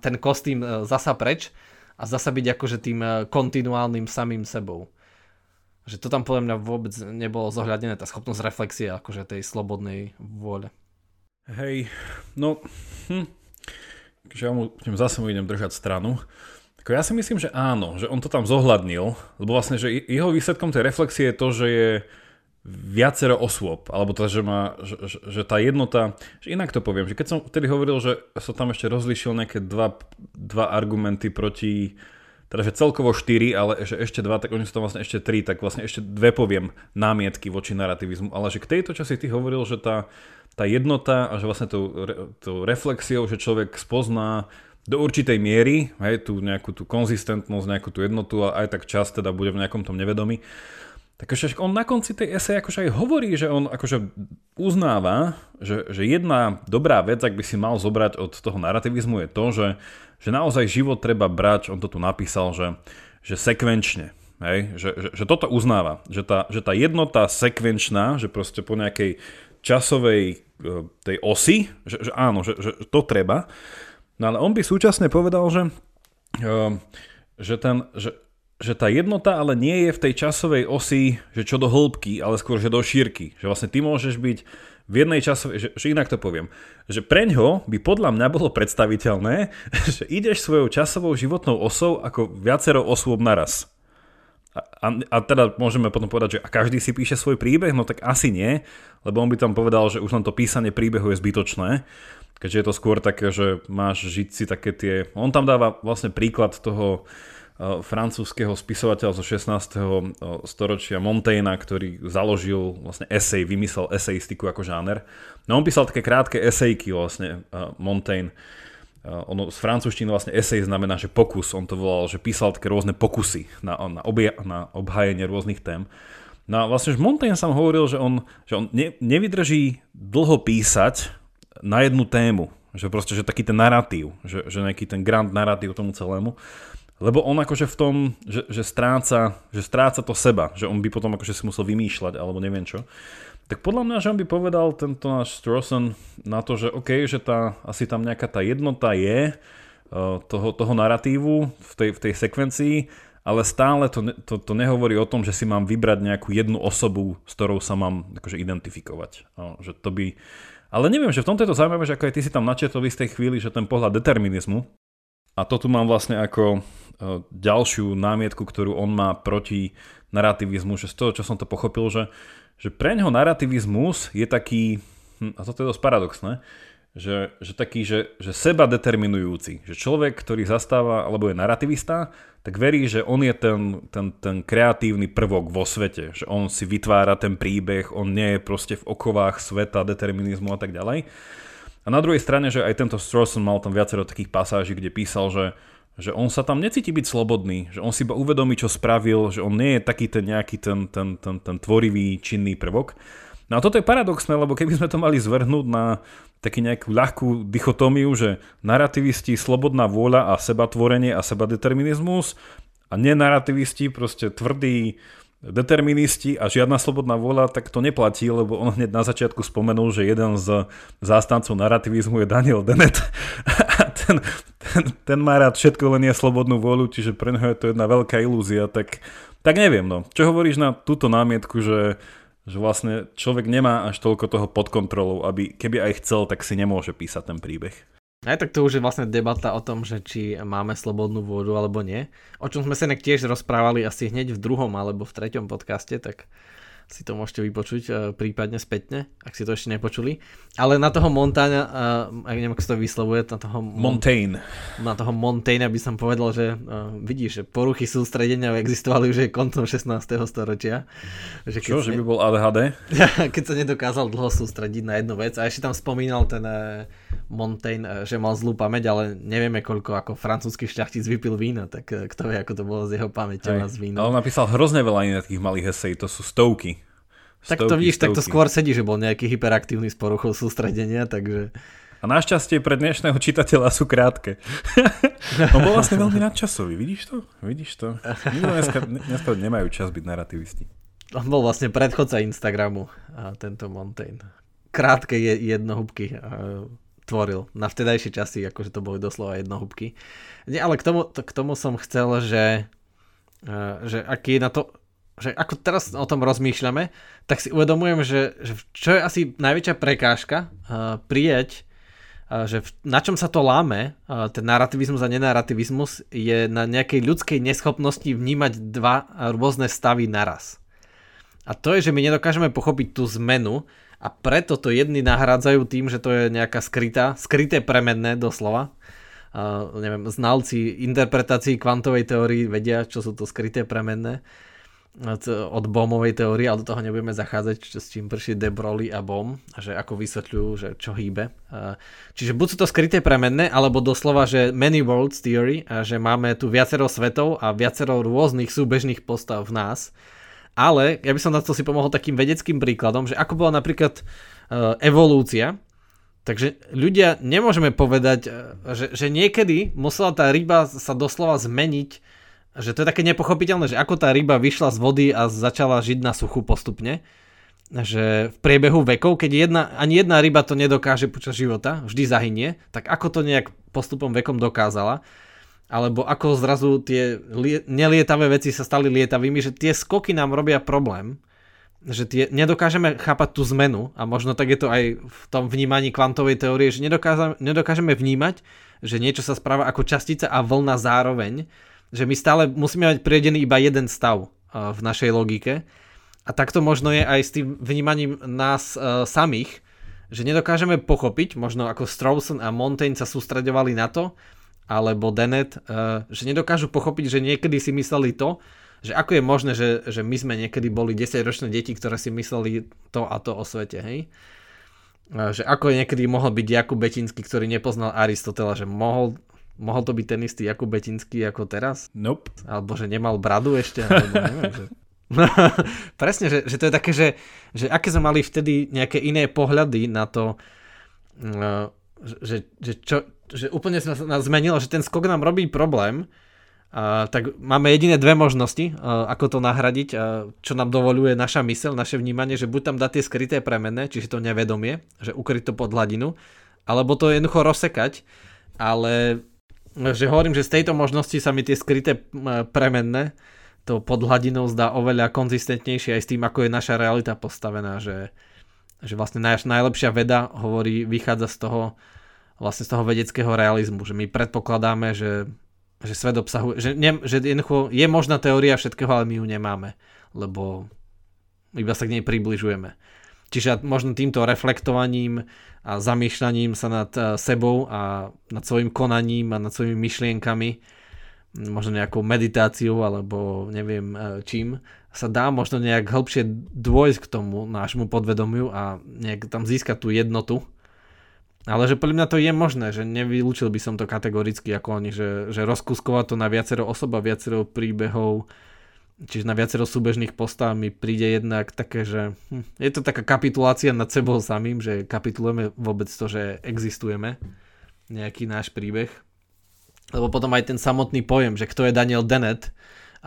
ten kostým uh, zasa preč a zasa byť akože tým uh, kontinuálnym samým sebou. Že to tam podľa mňa vôbec nebolo zohľadené, tá schopnosť reflexie akože tej slobodnej vôle. Hej, no, hm, že ja mu, zase mu idem držať stranu, Ja si myslím, že áno, že on to tam zohľadnil, lebo vlastne, že jeho výsledkom tej reflexie je to, že je viacero osôb, alebo to, že, má, že, že tá jednota, že inak to poviem, že keď som vtedy hovoril, že som tam ešte rozlišil nejaké dva, dva argumenty proti, teda že celkovo štyri, ale že ešte dva, tak oni sú tam vlastne ešte tri, tak vlastne ešte dve poviem námietky voči narrativizmu, ale že k tejto časi ty hovoril, že tá, tá jednota a že vlastne tou, tou reflexiou, že človek spozná do určitej miery, hej, tú nejakú tú konzistentnosť, nejakú tú jednotu a aj tak čas teda bude v nejakom tom nevedomí. Tak ešte on na konci tej esej akože aj hovorí, že on akože uznáva, že, že jedna dobrá vec, ak by si mal zobrať od toho narrativizmu je to, že, že naozaj život treba brať, on to tu napísal, že, že sekvenčne. Hej? Že, že, že toto uznáva, že tá, že tá jednota sekvenčná, že proste po nejakej časovej e, tej osy, že, že áno, že, že to treba, No ale on by súčasne povedal, že, ehm, že, ten, že, že tá jednota ale nie je v tej časovej osi, že čo do hĺbky, ale skôr, že do šírky. Že vlastne ty môžeš byť v jednej časovej, že, že inak to poviem, že preňho by podľa mňa bolo predstaviteľné, že ideš svojou časovou životnou osou ako viacero osôb naraz. A, a, a teda môžeme potom povedať, že a každý si píše svoj príbeh, no tak asi nie, lebo on by tam povedal, že už len to písanie príbehu je zbytočné keďže je to skôr také, že máš žiť si také tie... On tam dáva vlastne príklad toho uh, francúzského spisovateľa zo 16. Uh, storočia Montaigne, ktorý založil vlastne esej, vymyslel eseistiku ako žáner. No on písal také krátke esejky vlastne, uh, Montaigne. Ono z francúzštiny vlastne esej znamená, že pokus, on to volal, že písal také rôzne pokusy na, na, obja, na obhajenie rôznych tém. No a vlastne Montaigne sám hovoril, že on, že on ne, nevydrží dlho písať, na jednu tému, že proste, že taký ten narratív, že, že nejaký ten grand narratív tomu celému, lebo on akože v tom, že, že, stráca, že stráca to seba, že on by potom akože si musel vymýšľať, alebo neviem čo. Tak podľa mňa, že on by povedal tento náš Strawson na to, že OK, že tá, asi tam nejaká tá jednota je uh, toho, toho narratívu v tej, v tej sekvencii, ale stále to, to, to nehovorí o tom, že si mám vybrať nejakú jednu osobu, s ktorou sa mám akože identifikovať. No, že to by, ale neviem, že v tomto je to zaujímavé, že ako aj ty si tam načetol v istej chvíli, že ten pohľad determinizmu, a to tu mám vlastne ako ďalšiu námietku, ktorú on má proti narrativizmu, že z toho, čo som to pochopil, že, že pre neho narrativizmus je taký, hm, a toto je dosť paradoxné, že, že taký, že, že seba determinujúci. Že človek, ktorý zastáva alebo je narrativista, tak verí, že on je ten, ten, ten kreatívny prvok vo svete. Že on si vytvára ten príbeh, on nie je proste v okovách sveta, determinizmu a tak ďalej. A na druhej strane, že aj tento Strawson mal tam viacero takých pasáží, kde písal, že, že on sa tam necíti byť slobodný, že on si iba uvedomí, čo spravil, že on nie je taký ten nejaký ten, ten, ten, ten tvorivý, činný prvok. No a toto je paradoxné, lebo keby sme to mali zvrhnúť na taký nejakú ľahkú dichotómiu, že narrativisti, slobodná vôľa a sebatvorenie a sebadeterminizmus a nenarrativisti, proste tvrdí deterministi a žiadna slobodná vôľa, tak to neplatí, lebo on hneď na začiatku spomenul, že jeden z zástancov narrativizmu je Daniel Dennett ten, ten, ten má rád všetko, len je slobodnú vôľu, čiže pre neho je to jedna veľká ilúzia, tak, tak neviem, no. Čo hovoríš na túto námietku, že že vlastne človek nemá až toľko toho pod kontrolou, aby keby aj chcel, tak si nemôže písať ten príbeh. Aj tak to už je vlastne debata o tom, že či máme slobodnú vodu alebo nie. O čom sme sa tiež rozprávali asi hneď v druhom alebo v treťom podcaste, tak si to môžete vypočuť uh, prípadne spätne, ak si to ešte nepočuli. Ale na toho Montana, uh, neviem, ako sa to vyslovuje, na toho Montaigne. Na toho Montaigne by som povedal, že uh, vidíš, že poruchy sústredenia existovali už aj koncom 16. storočia. Že Čo, že by bol ADHD? keď sa nedokázal dlho sústrediť na jednu vec. A ešte tam spomínal ten Montaigne, uh, že mal zlú pamäť, ale nevieme koľko ako francúzsky šľachtic vypil vína, tak uh, kto vie, ako to bolo s jeho pamäťou a s vínom. Ale on napísal hrozne veľa iných takých malých esej, to sú stovky. Tak to vidíš, tak to skôr sedí, že bol nejaký hyperaktívny s poruchou sústredenia, takže... A našťastie pre dnešného čitateľa sú krátke. On bol vlastne veľmi nadčasový, vidíš to? Vidíš to? Dneska, dneska nemajú čas byť narrativisti. On bol vlastne predchodca Instagramu, a tento Montaigne. Krátke je jednohubky tvoril na vtedajšie časy, akože to boli doslova jednohubky. Nie, ale k tomu, k tomu som chcel, že, že aký je na to že ako teraz o tom rozmýšľame, tak si uvedomujem, že, že čo je asi najväčšia prekážka uh, prijať že na čom sa to láme, ten narrativizmus a nenarrativizmus, je na nejakej ľudskej neschopnosti vnímať dva rôzne stavy naraz. A to je, že my nedokážeme pochopiť tú zmenu a preto to jedni nahrádzajú tým, že to je nejaká skrytá, skryté premenné doslova. Uh, neviem, znalci interpretácií kvantovej teórii vedia, čo sú to skryté premenné od Bohmovej teórie, ale do toho nebudeme zachádzať, čo, s čím prší De Broglie a Bohm, že ako vysvetľujú, že čo hýbe. Čiže buď sú to skryté premenné, alebo doslova, že many worlds theory, že máme tu viacero svetov a viacero rôznych súbežných postav v nás. Ale ja by som na to si pomohol takým vedeckým príkladom, že ako bola napríklad e, evolúcia, Takže ľudia nemôžeme povedať, e, že, že niekedy musela tá ryba sa doslova zmeniť že to je také nepochopiteľné, že ako tá ryba vyšla z vody a začala žiť na suchu postupne, že v priebehu vekov, keď jedna, ani jedna ryba to nedokáže počas života, vždy zahynie, tak ako to nejak postupom vekom dokázala, alebo ako zrazu tie lie, nelietavé veci sa stali lietavými, že tie skoky nám robia problém, že tie, nedokážeme chápať tú zmenu a možno tak je to aj v tom vnímaní kvantovej teórie, že nedokážeme, vnímať, že niečo sa správa ako častica a vlna zároveň, že my stále musíme mať priedený iba jeden stav v našej logike. A takto možno je aj s tým vnímaním nás uh, samých, že nedokážeme pochopiť, možno ako Strawson a Montaigne sa sústredovali na to, alebo Dennett, uh, že nedokážu pochopiť, že niekedy si mysleli to, že ako je možné, že, že my sme niekedy boli 10-ročné deti, ktoré si mysleli to a to o svete, hej? Uh, že ako niekedy mohol byť Jakub Betinský, ktorý nepoznal Aristotela, že mohol mohol to byť ten istý Jakub Betinský ako teraz? Nope. Alebo že nemal bradu ešte? Alebo neviem, že... Presne, že, že to je také, že, že aké sme mali vtedy nejaké iné pohľady na to, uh, že, že, čo, že úplne sa nás zmenilo, že ten skok nám robí problém, uh, tak máme jediné dve možnosti, uh, ako to nahradiť, uh, čo nám dovoluje naša mysel, naše vnímanie, že buď tam dať tie skryté premenné, čiže to nevedomie, že ukryť to pod hladinu, alebo to jednoducho rozsekať, ale že hovorím, že z tejto možnosti sa mi tie skryté premenné to pod hladinou zdá oveľa konzistentnejšie aj s tým, ako je naša realita postavená, že, že vlastne naš najlepšia veda hovorí, vychádza z toho vlastne z toho vedeckého realizmu, že my predpokladáme, že, že svet obsahuje, že, ne, že jednoducho je možná teória všetkého, ale my ju nemáme, lebo iba sa k nej približujeme. Čiže možno týmto reflektovaním a zamýšľaním sa nad eh, sebou a nad svojim konaním a nad svojimi myšlienkami, možno nejakou meditáciou alebo neviem eh, čím, sa dá možno nejak hĺbšie dôjsť k tomu nášmu podvedomiu a nejak tam získať tú jednotu. Ale že podľa mňa to je možné, že nevylúčil by som to kategoricky ako oni, že, že rozkuskovať to na viacero osob a viacero príbehov, čiže na viacero súbežných postav mi príde jednak také, že hm, je to taká kapitulácia nad sebou samým, že kapitulujeme vôbec to, že existujeme, nejaký náš príbeh. Lebo potom aj ten samotný pojem, že kto je Daniel Dennett,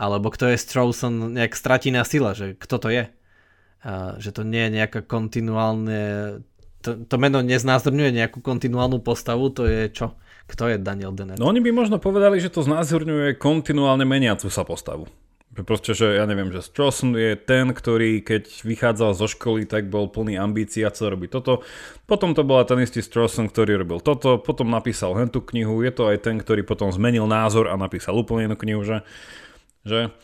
alebo kto je Strawson, nejak stratí na sila, že kto to je. A, že to nie je nejaká kontinuálne... To, to meno neznázorňuje nejakú kontinuálnu postavu, to je čo? Kto je Daniel Dennett? No oni by možno povedali, že to znázorňuje kontinuálne meniacu sa postavu. Proste, že ja neviem, že Strawson je ten, ktorý keď vychádzal zo školy, tak bol plný ambícií a chcel robiť toto. Potom to bola ten istý Strawson, ktorý robil toto, potom napísal hentú knihu, je to aj ten, ktorý potom zmenil názor a napísal úplne inú knihu, že, že,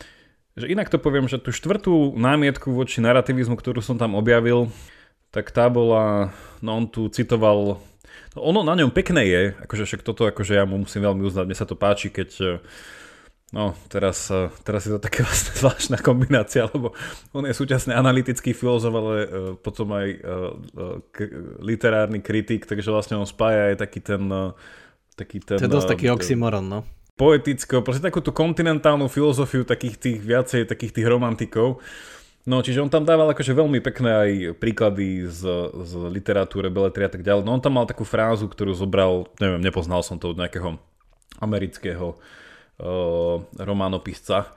že inak to poviem, že tú štvrtú námietku voči narrativizmu, ktorú som tam objavil, tak tá bola, no on tu citoval, no ono na ňom pekné je, akože však toto akože ja mu musím veľmi uznať, mne sa to páči, keď No, teraz, eh, teraz je to také vlastne zvláštna kombinácia, lebo on je súčasne analytický filozof, ale uh, potom aj literárny kritik, takže vlastne on spája aj taký ten... Taký ten to je dosť taký oxymoron, no. Poetického, proste takú tú kontinentálnu filozofiu takých tých viacej takých tých romantikov. No, čiže on tam dával akože veľmi pekné aj príklady z, z literatúry, beletry a tak ďalej. No on tam mal takú frázu, ktorú zobral, neviem, nepoznal som to od nejakého amerického uh, románopisca,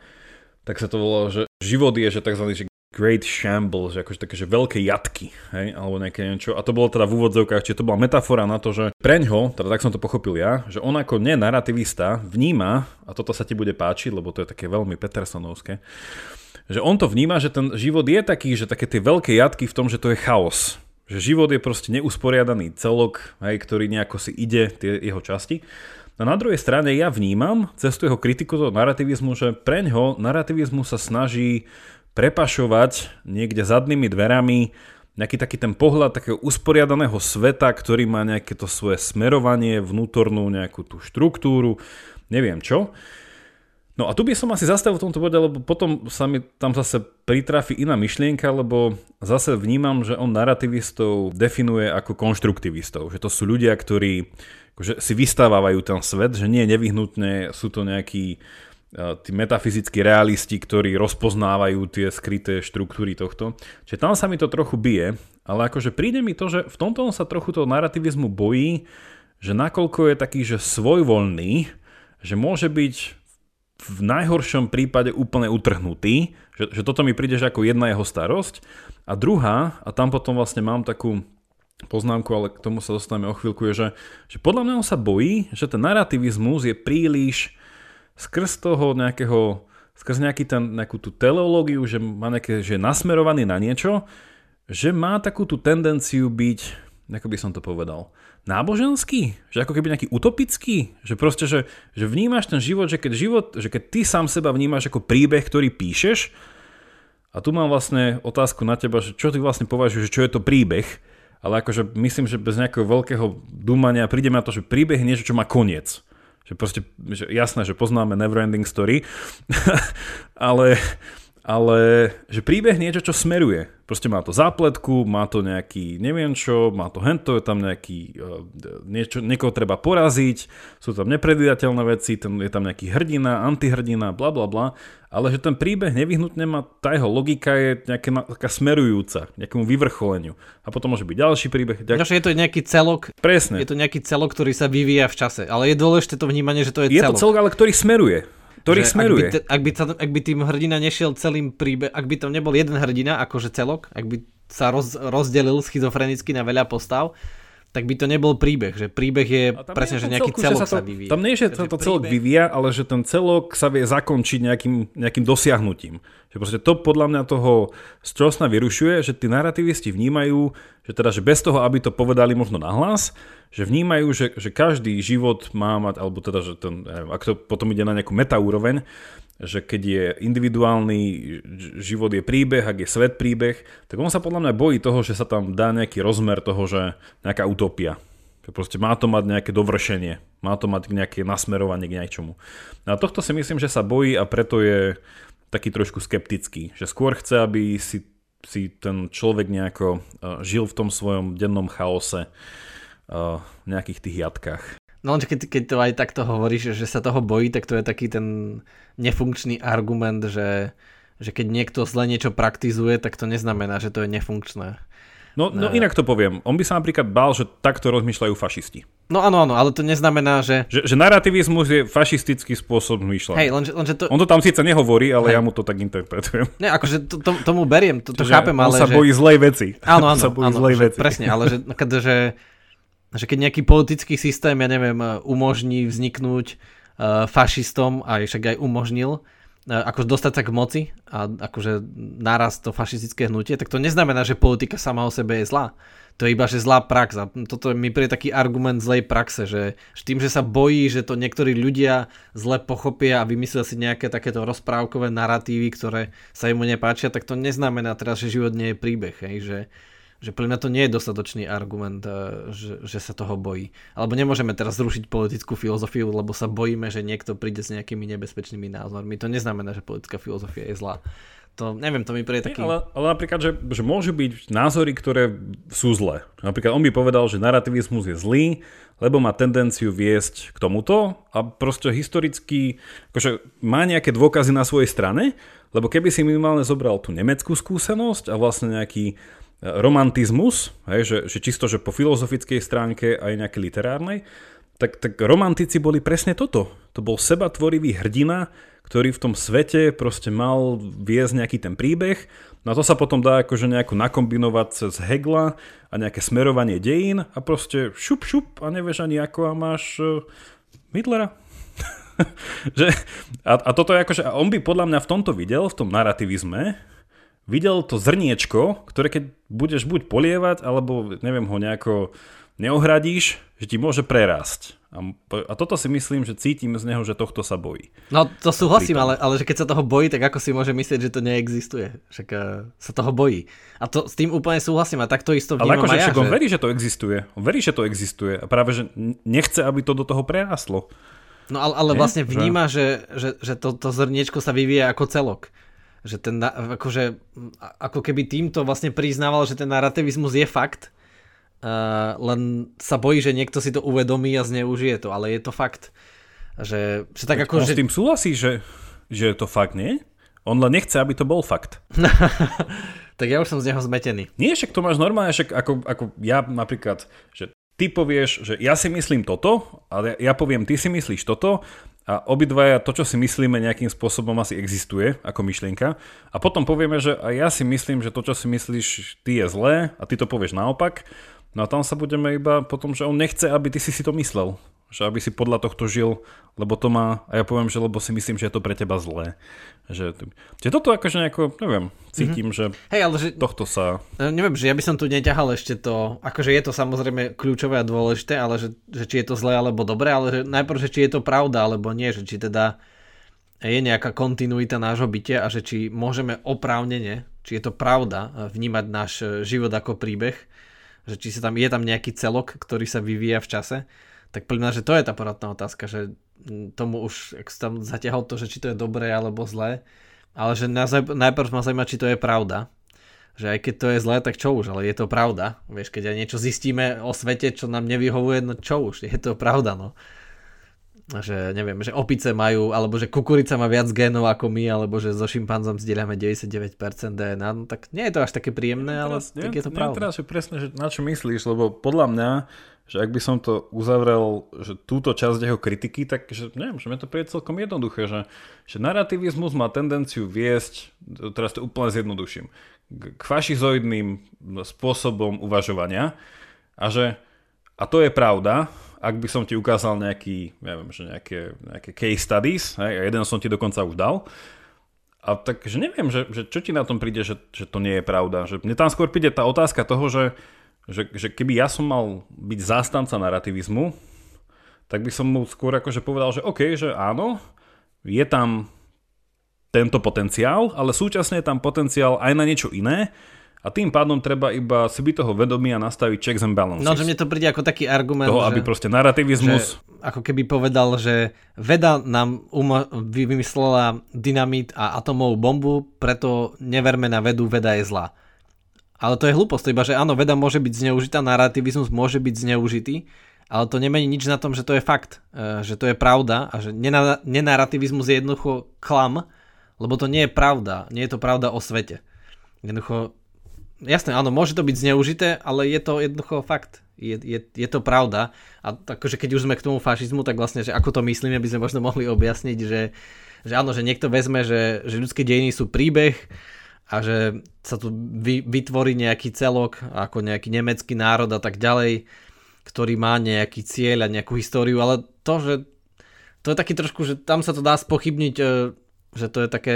tak sa to volalo, že život je, že tzv. Že great shamble, že akože také, že veľké jatky, hej, alebo nejaké niečo. A to bolo teda v úvodzovkách, čiže to bola metafora na to, že preňho, teda tak som to pochopil ja, že on ako nenarativista vníma, a toto sa ti bude páčiť, lebo to je také veľmi Petersonovské, že on to vníma, že ten život je taký, že také tie veľké jatky v tom, že to je chaos. že život je proste neusporiadaný celok, hej, ktorý nejako si ide, tie jeho časti. A na druhej strane ja vnímam cez tú jeho kritiku toho narrativizmu, že preňho narrativizmu sa snaží prepašovať niekde zadnými dverami nejaký taký ten pohľad takého usporiadaného sveta, ktorý má nejaké to svoje smerovanie, vnútornú nejakú tú štruktúru, neviem čo. No a tu by som asi zastavil v tomto bode, lebo potom sa mi tam zase pritrafi iná myšlienka, lebo zase vnímam, že on narrativistov definuje ako konštruktivistov, že to sú ľudia, ktorí akože si vystávajú ten svet, že nie nevyhnutne sú to nejakí tí metafyzickí realisti, ktorí rozpoznávajú tie skryté štruktúry tohto. Čiže tam sa mi to trochu bije, ale akože príde mi to, že v tomto on sa trochu toho narrativizmu bojí, že nakoľko je taký, že svojvoľný, že môže byť v najhoršom prípade úplne utrhnutý, že, že toto mi príde že ako jedna jeho starosť. A druhá, a tam potom vlastne mám takú poznámku, ale k tomu sa dostaneme o chvíľku, je, že, že podľa mňa on sa bojí, že ten narrativizmus je príliš skrz toho nejakého, skrz nejaký ten, nejakú tú teleológiu, že má nejaké, že je nasmerovaný na niečo, že má takú tú tendenciu byť, ako by som to povedal, náboženský, že ako keby nejaký utopický, že proste, že, že vnímaš ten život, že keď život, že keď ty sám seba vnímaš ako príbeh, ktorý píšeš, a tu mám vlastne otázku na teba, že čo ty vlastne považuješ, čo je to príbeh, ale akože myslím, že bez nejakého veľkého dúmania prídeme na to, že príbeh je niečo, čo má koniec. Že proste, že jasné, že poznáme Neverending Story, ale, ale že príbeh niečo, čo smeruje. Proste má to zápletku, má to nejaký neviem čo, má to hento, je tam nejaký, uh, niečo, niekoho treba poraziť, sú tam nepredvídateľné veci, ten, je tam nejaký hrdina, antihrdina, bla bla bla, ale že ten príbeh nevyhnutne má, tá jeho logika je nejaká, taká smerujúca, nejakému vyvrcholeniu. A potom môže byť ďalší príbeh. Ďak... je to nejaký celok. Presne. Je to nejaký celok, ktorý sa vyvíja v čase, ale je dôležité to vnímanie, že to je, je celok. Je to celok, ale ktorý smeruje ktorý že smeruje. Ak by, ak, by ak by tým hrdina nešiel celým príbeh, ak by tam nebol jeden hrdina, akože celok, ak by sa roz, rozdelil schizofrenicky na veľa postav, tak by to nebol príbeh, že príbeh je presne, že nejaký celku, celok že sa, to, sa vyvíja. Tam nie je, že to, to celok príbeh... vyvíja, ale že ten celok sa vie zakončiť nejakým, nejakým dosiahnutím. Že proste to podľa mňa toho strosna vyrušuje, že tí narrativisti vnímajú, že teda, že bez toho, aby to povedali možno nahlas, že vnímajú, že, že každý život má mať, alebo teda, že ten, ak to potom ide na nejakú metaúroveň, že keď je individuálny život je príbeh, ak je svet príbeh, tak on sa podľa mňa bojí toho, že sa tam dá nejaký rozmer toho, že nejaká utopia. Že proste má to mať nejaké dovršenie, má to mať nejaké nasmerovanie k niečomu. A tohto si myslím, že sa bojí a preto je taký trošku skeptický. Že skôr chce, aby si, si ten človek nejako uh, žil v tom svojom dennom chaose uh, v nejakých tých jatkách. No lenže keď, keď to aj takto hovoríš, že sa toho bojí, tak to je taký ten nefunkčný argument, že, že keď niekto zle niečo praktizuje, tak to neznamená, že to je nefunkčné. No, no inak to poviem. On by sa napríklad bál, že takto rozmýšľajú fašisti. No áno, áno, ale to neznamená, že... Že, že narrativizmus je fašistický spôsob myšľania. Hej, lenže, lenže to... On to tam síce nehovorí, ale Hej. ja mu to tak interpretujem. Ne, akože to, to, tomu beriem, to, to chápem, ale... On sa že... bojí zlej veci. Áno, áno, sa bojí áno zlej veci. presne, ale že, že že keď nejaký politický systém, ja neviem, umožní vzniknúť uh, fašistom, a však aj umožnil, uh, ako dostať sa k moci a akože naraz to fašistické hnutie, tak to neznamená, že politika sama o sebe je zlá. To je iba, že zlá prax. A toto mi príde taký argument zlej praxe, že, že tým, že sa bojí, že to niektorí ľudia zle pochopia a vymyslia si nejaké takéto rozprávkové narratívy, ktoré sa im nepáčia, tak to neznamená teraz, že život nie je príbeh. Hej? Že, že pre mňa to nie je dostatočný argument, eh, že, že sa toho bojí. Alebo nemôžeme teraz zrušiť politickú filozofiu, lebo sa bojíme, že niekto príde s nejakými nebezpečnými názormi. To neznamená, že politická filozofia je zlá. To, neviem, to mi príde taký... Ale, ale napríklad, že, že môžu byť názory, ktoré sú zlé. Napríklad on by povedal, že narrativizmus je zlý, lebo má tendenciu viesť k tomuto a proste historicky akože má nejaké dôkazy na svojej strane, lebo keby si minimálne zobral tú nemeckú skúsenosť a vlastne nejaký romantizmus, hej, že, že čisto, že po filozofickej stránke aj nejaké literárnej, tak, tak romantici boli presne toto. To bol sebatvorivý hrdina, ktorý v tom svete proste mal viesť nejaký ten príbeh. No a to sa potom dá akože nejako nakombinovať cez Hegla a nejaké smerovanie dejín a proste šup šup a nevieš ani ako a máš uh, Midlera. že, a, a toto je akože, a on by podľa mňa v tomto videl, v tom narrativizme, videl to zrniečko, ktoré keď budeš buď polievať, alebo neviem ho nejako neohradíš, že ti môže prerásť. A, a toto si myslím, že cítim z neho, že tohto sa bojí. No to súhlasím, ale, ale že keď sa toho bojí, tak ako si môže myslieť, že to neexistuje? Však uh, sa toho bojí. A to s tým úplne súhlasím a tak to isto vnímam Ale akože ja, však že... on verí, že to existuje. On verí, že to existuje a práve, že nechce, aby to do toho prerastlo. No ale, ale vlastne vníma, že, že, že to, to zrniečko sa vyvíja ako celok. Že ten, akože, ako keby týmto vlastne priznával, že ten narrativizmus je fakt, Uh, len sa bojí, že niekto si to uvedomí a zneužije to, ale je to fakt. Že, že tak ako, on že... s tým súhlasí, že, že je to fakt, nie? On len nechce, aby to bol fakt. tak ja už som z neho zmetený. Nie, však to máš normálne, však ako, ako ja napríklad, že ty povieš, že ja si myslím toto, ale ja poviem, ty si myslíš toto a obidvaja to, čo si myslíme, nejakým spôsobom asi existuje ako myšlienka. A potom povieme, že aj ja si myslím, že to, čo si myslíš, ty je zlé a ty to povieš naopak. No a tam sa budeme iba potom, že on nechce, aby ty si si to myslel. Že aby si podľa tohto žil, lebo to má, a ja poviem, že lebo si myslím, že je to pre teba zlé. Že, že toto akože nejako, neviem, cítim, mm-hmm. že, hey, ale že tohto sa... E, neviem, že ja by som tu neťahal ešte to, akože je to samozrejme kľúčové a dôležité, ale že, že či je to zlé alebo dobré, ale že najprv, že či je to pravda alebo nie, že či teda je nejaká kontinuita nášho bytia a že či môžeme oprávnene, či je to pravda vnímať náš život ako príbeh že či sa tam, je tam nejaký celok, ktorý sa vyvíja v čase, tak plná, že to je tá poradná otázka, že tomu už, ak tam zatiahol to, že či to je dobré alebo zlé, ale že najprv ma zaujíma, či to je pravda. Že aj keď to je zlé, tak čo už, ale je to pravda. Vieš, keď aj niečo zistíme o svete, čo nám nevyhovuje, no čo už, je to pravda, no že neviem, že opice majú, alebo že kukurica má viac génov ako my, alebo že so šimpanzom zdieľame 99% DNA, no tak nie je to až také príjemné, ale teraz, tak je to pravda. teraz, že presne, že na čo myslíš, lebo podľa mňa, že ak by som to uzavrel, že túto časť jeho kritiky, tak že neviem, že mi to príde celkom jednoduché, že, že narrativizmus má tendenciu viesť, teraz to úplne zjednoduším, k fašizoidným spôsobom uvažovania a že a to je pravda, ak by som ti ukázal nejaký, neviem, že nejaké, nejaké case studies, hej, a jeden som ti dokonca už dal, a tak, že neviem, že, že čo ti na tom príde, že, že to nie je pravda. Že mne tam skôr príde tá otázka toho, že, že, že keby ja som mal byť zástanca narrativizmu, tak by som mu skôr akože povedal, že OK, že áno, je tam tento potenciál, ale súčasne je tam potenciál aj na niečo iné, a tým pádom treba iba si byť toho vedomí a nastaviť checks and balances. No, že mne to príde ako taký argument, toho, že, aby proste narrativizmus... Že, ako keby povedal, že veda nám umo- vymyslela dynamit a atomovú bombu, preto neverme na vedu, veda je zlá. Ale to je hlúposť, iba že áno, veda môže byť zneužitá, narrativizmus môže byť zneužitý, ale to nemení nič na tom, že to je fakt, e, že to je pravda a že nenarrativizmus je jednoducho klam, lebo to nie je pravda, nie je to pravda o svete. Jednoducho jasné, áno, môže to byť zneužité, ale je to jednoducho fakt. Je, je, je to pravda. A akože keď už sme k tomu fašizmu, tak vlastne, že ako to myslíme, by sme možno mohli objasniť, že, že áno, že niekto vezme, že, že ľudské dejiny sú príbeh a že sa tu vy, vytvorí nejaký celok, ako nejaký nemecký národ a tak ďalej, ktorý má nejaký cieľ a nejakú históriu, ale to, že to je taký trošku, že tam sa to dá spochybniť, e, že to je také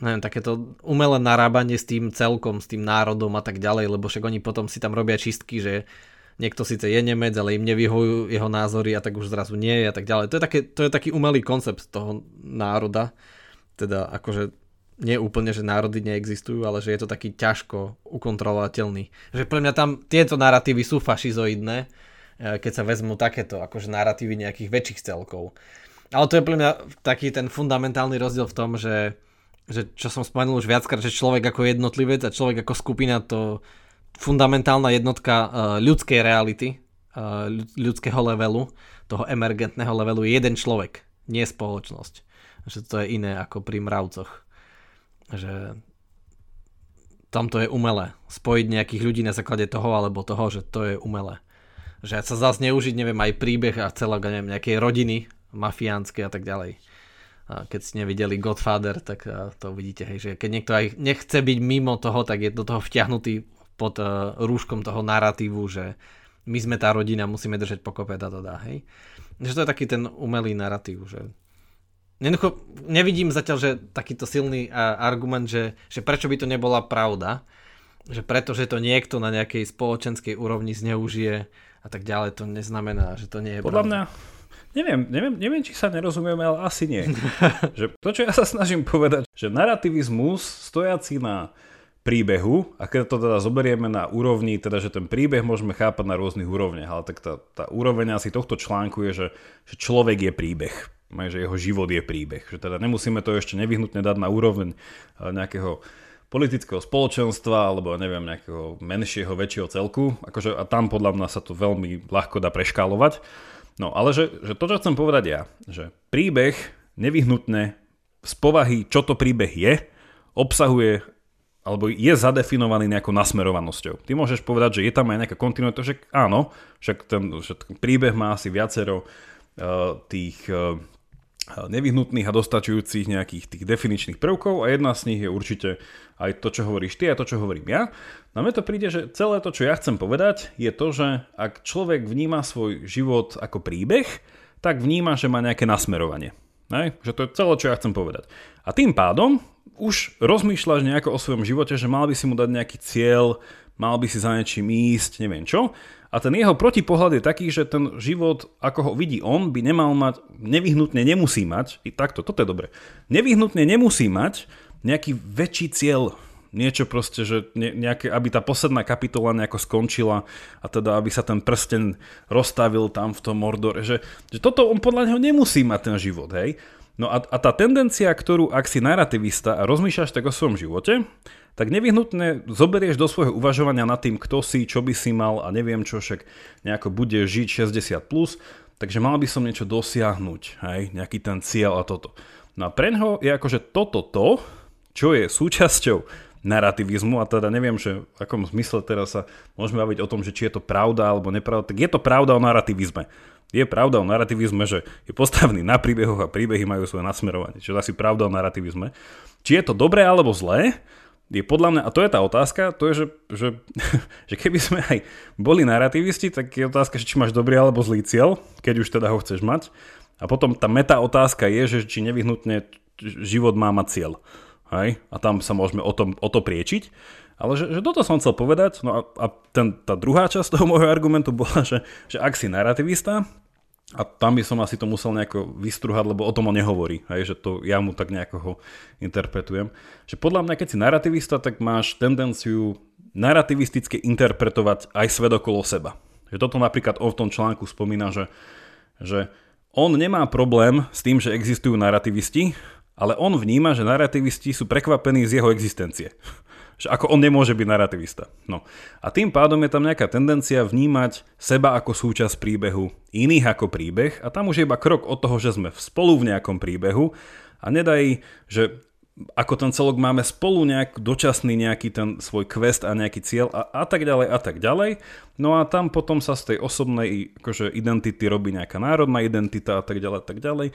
neviem, takéto umelé narábanie s tým celkom, s tým národom a tak ďalej, lebo však oni potom si tam robia čistky, že niekto síce je Nemec, ale im nevyhojú jeho názory a tak už zrazu nie je a tak ďalej. To je, také, to je taký umelý koncept toho národa, teda akože nie úplne, že národy neexistujú, ale že je to taký ťažko ukontrolovateľný. Že pre mňa tam tieto narratívy sú fašizoidné, e, keď sa vezmú takéto akože narratívy nejakých väčších celkov. Ale to je pre mňa taký ten fundamentálny rozdiel v tom, že že čo som spomenul už viackrát, že človek ako jednotlivec a človek ako skupina to fundamentálna jednotka uh, ľudskej reality, uh, ľudského levelu, toho emergentného levelu je jeden človek, nie spoločnosť. Že to je iné ako pri mravcoch. Že tam to je umelé. Spojiť nejakých ľudí na základe toho alebo toho, že to je umelé. Že sa zase neužiť, neviem, aj príbeh a celá, neviem, nejakej rodiny mafiánskej a tak ďalej keď ste nevideli Godfather, tak to vidíte, hej, že keď niekto aj nechce byť mimo toho, tak je do toho vtiahnutý pod uh, rúškom toho narratívu, že my sme tá rodina, musíme držať pokope, a to dá, hej. Že to je taký ten umelý narratív, že Jednoducho nevidím zatiaľ, že takýto silný argument, že, že prečo by to nebola pravda, že preto, že to niekto na nejakej spoločenskej úrovni zneužije a tak ďalej, to neznamená, že to nie je Podľa pravda. mňa, neviem, neviem, neviem, či sa nerozumieme, ale asi nie. že to, čo ja sa snažím povedať, že narativizmus stojaci na príbehu, a keď to teda zoberieme na úrovni, teda že ten príbeh môžeme chápať na rôznych úrovniach, ale tak tá, tá úroveň asi tohto článku je, že, že človek je príbeh že jeho život je príbeh. Že teda nemusíme to ešte nevyhnutne dať na úroveň eh, nejakého politického spoločenstva alebo neviem, nejakého menšieho, väčšieho celku. Akože, a tam podľa mňa sa to veľmi ľahko dá preškálovať. No ale že, že to, čo chcem povedať ja, že príbeh nevyhnutne z povahy, čo to príbeh je, obsahuje alebo je zadefinovaný nejakou nasmerovanosťou. Ty môžeš povedať, že je tam aj nejaká kontinuita, že áno, však ten, že ten príbeh má asi viacero uh, tých uh, nevyhnutných a dostačujúcich nejakých tých definičných prvkov a jedna z nich je určite aj to, čo hovoríš ty a to, čo hovorím ja. Na mňa to príde, že celé to, čo ja chcem povedať, je to, že ak človek vníma svoj život ako príbeh, tak vníma, že má nejaké nasmerovanie. Hej? Že to je celé, čo ja chcem povedať. A tým pádom už rozmýšľaš nejako o svojom živote, že mal by si mu dať nejaký cieľ, mal by si za niečím ísť, neviem čo. A ten jeho protipohľad je taký, že ten život, ako ho vidí on, by nemal mať, nevyhnutne nemusí mať, i takto, toto je dobre, nevyhnutne nemusí mať nejaký väčší cieľ, niečo proste, že nejaké, aby tá posledná kapitola nejako skončila a teda aby sa ten prsten rozstavil tam v tom Mordore, že, že toto on podľa neho nemusí mať ten život, hej. No a, a tá tendencia, ktorú ak si narrativista a rozmýšľaš tak o svojom živote, tak nevyhnutne zoberieš do svojho uvažovania nad tým, kto si, čo by si mal a neviem čo, však nejako bude žiť 60+, plus, takže mal by som niečo dosiahnuť, hej, nejaký ten cieľ a toto. No a preňho je akože toto to, čo je súčasťou narrativizmu a teda neviem, že v akom zmysle teraz sa môžeme baviť o tom, že či je to pravda alebo nepravda, tak je to pravda o narrativizme. Je pravda o narrativizme, že je postavený na príbehoch a príbehy majú svoje nasmerovanie. Čiže asi pravda o narrativizme. Či je to dobré alebo zlé, je podľa mňa, a to je tá otázka, to je, že, že, že keby sme aj boli narrativisti, tak je otázka, či máš dobrý alebo zlý cieľ, keď už teda ho chceš mať. A potom tá meta otázka je, že či nevyhnutne život má mať cieľ. Hej? A tam sa môžeme o, tom, o to priečiť. Ale že, že toto som chcel povedať, no a, a ten, tá druhá časť toho môjho argumentu bola, že, že ak si narrativista, a tam by som asi to musel nejako vystruhať, lebo o tom on nehovorí, hej, že to ja mu tak nejako ho interpretujem. Že podľa mňa, keď si narrativista, tak máš tendenciu narrativisticky interpretovať aj svet okolo seba. Že toto napríklad on v tom článku spomína, že, že on nemá problém s tým, že existujú narrativisti, ale on vníma, že narrativisti sú prekvapení z jeho existencie že ako on nemôže byť narrativista. No. A tým pádom je tam nejaká tendencia vnímať seba ako súčasť príbehu, iných ako príbeh a tam už je iba krok od toho, že sme spolu v nejakom príbehu a nedaj, že ako ten celok máme spolu nejak dočasný nejaký ten svoj quest a nejaký cieľ a, a tak ďalej a tak ďalej. No a tam potom sa z tej osobnej akože, identity robí nejaká národná identita a tak ďalej a tak ďalej.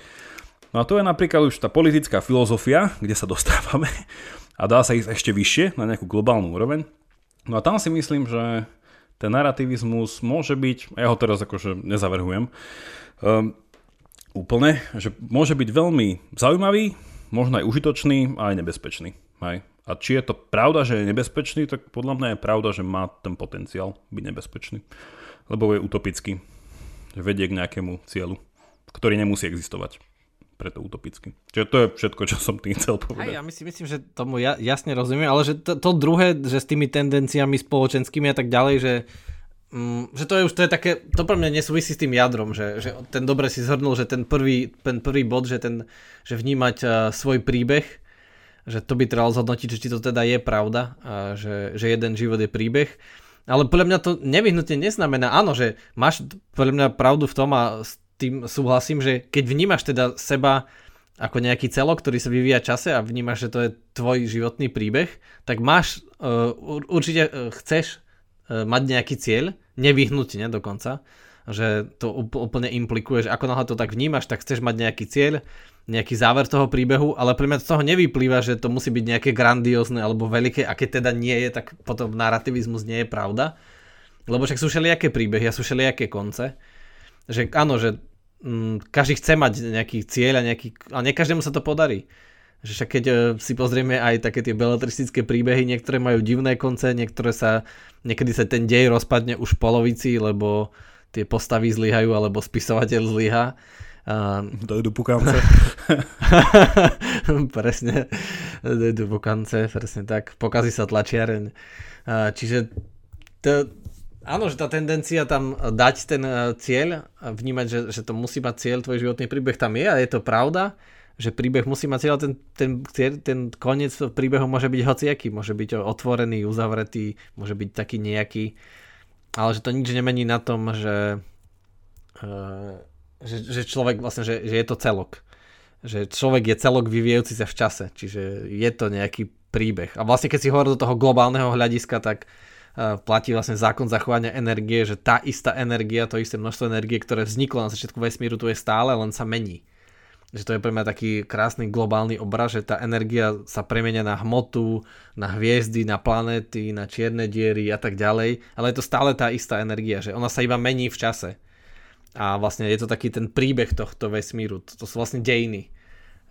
No a to je napríklad už tá politická filozofia, kde sa dostávame a dá sa ísť ešte vyššie na nejakú globálnu úroveň. No a tam si myslím, že ten narrativizmus môže byť, ja ho teraz akože nezavrhujem, um, úplne, že môže byť veľmi zaujímavý, možno aj užitočný a aj nebezpečný. Hej. A či je to pravda, že je nebezpečný, tak podľa mňa je pravda, že má ten potenciál byť nebezpečný. Lebo je utopický, vedie k nejakému cieľu, ktorý nemusí existovať preto utopicky. Čiže to je všetko, čo som tým chcel povedať. Aj, ja myslím, myslím, že tomu ja, jasne rozumiem, ale že to, to druhé, že s tými tendenciami spoločenskými a tak ďalej, že mm, že to je už to je také, to pre mňa nesúvisí s tým jadrom, že, že ten dobre si zhrnul, že ten prvý, ten prvý bod, že, ten, že vnímať uh, svoj príbeh, že to by trebalo zhodnotiť, že či to teda je pravda, a že, že jeden život je príbeh. Ale podľa mňa to nevyhnutne neznamená, áno, že máš podľa mňa pravdu v tom a s tým súhlasím, že keď vnímaš teda seba ako nejaký celok, ktorý sa vyvíja čase a vnímaš, že to je tvoj životný príbeh, tak máš, uh, určite uh, chceš uh, mať nejaký cieľ, nevyhnutne dokonca, že to úplne implikuje, že ako náhle to tak vnímaš, tak chceš mať nejaký cieľ, nejaký záver toho príbehu, ale pre mňa z toho nevyplýva, že to musí byť nejaké grandiózne alebo veľké a keď teda nie je, tak potom narrativizmus nie je pravda. Lebo však sú všelijaké príbehy a sú všelijaké konce. Že áno, že každý chce mať nejaký cieľ a nejaký, a nie každému sa to podarí. Že však keď e, si pozrieme aj také tie beletristické príbehy, niektoré majú divné konce, niektoré sa, niekedy sa ten dej rozpadne už v polovici, lebo tie postavy zlyhajú, alebo spisovateľ zlyha. Uh, dojdu pukance. presne, dojdu pukance, presne tak. Pokazí sa tlačiareň. Uh, čiže to, áno, že tá tendencia tam dať ten uh, cieľ, vnímať, že, že to musí mať cieľ, tvoj životný príbeh tam je a je to pravda, že príbeh musí mať cieľ, ten, ten, ten koniec príbehu môže byť hociaký, môže byť otvorený, uzavretý, môže byť taký nejaký, ale že to nič nemení na tom, že, že, že človek vlastne, že, že je to celok. Že človek je celok vyvíjajúci sa v čase, čiže je to nejaký príbeh. A vlastne keď si hovoril do toho globálneho hľadiska, tak uh, platí vlastne zákon zachovania energie, že tá istá energia, to isté množstvo energie, ktoré vzniklo na začiatku vesmíru, tu je stále, len sa mení že to je pre mňa taký krásny globálny obraz, že tá energia sa premenia na hmotu, na hviezdy, na planéty, na čierne diery a tak ďalej, ale je to stále tá istá energia, že ona sa iba mení v čase. A vlastne je to taký ten príbeh tohto vesmíru, to, sú vlastne dejiny,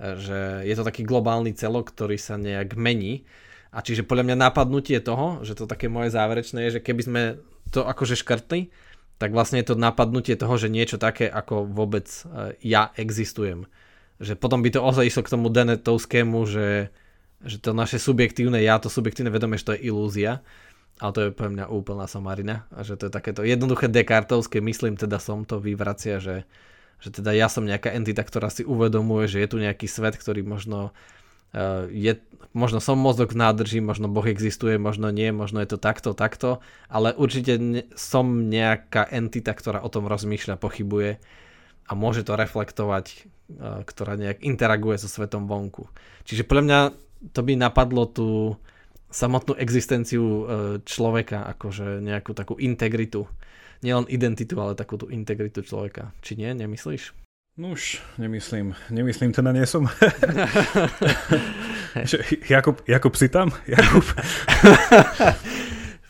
že je to taký globálny celok, ktorý sa nejak mení. A čiže podľa mňa napadnutie toho, že to také moje záverečné je, že keby sme to akože škrtli, tak vlastne je to napadnutie toho, že niečo také ako vôbec e, ja existujem že potom by to ozaj išlo k tomu Denetovskému, že, že to naše subjektívne ja, to subjektívne vedomie, že to je ilúzia. Ale to je pre mňa úplná somarina. A že to je takéto jednoduché dekartovské, myslím teda som to vyvracia, že, že teda ja som nejaká entita, ktorá si uvedomuje, že je tu nejaký svet, ktorý možno je, možno som mozog v nádrži, možno Boh existuje, možno nie, možno je to takto, takto, ale určite som nejaká entita, ktorá o tom rozmýšľa, pochybuje a môže to reflektovať ktorá nejak interaguje so svetom vonku. Čiže podľa mňa to by napadlo tú samotnú existenciu e, človeka, akože nejakú takú integritu. Nielen identitu, ale takú tú integritu človeka. Či nie, nemyslíš? No už nemyslím. Nemyslím, teda nie som. Jakub, Jakub si tam? Jakub.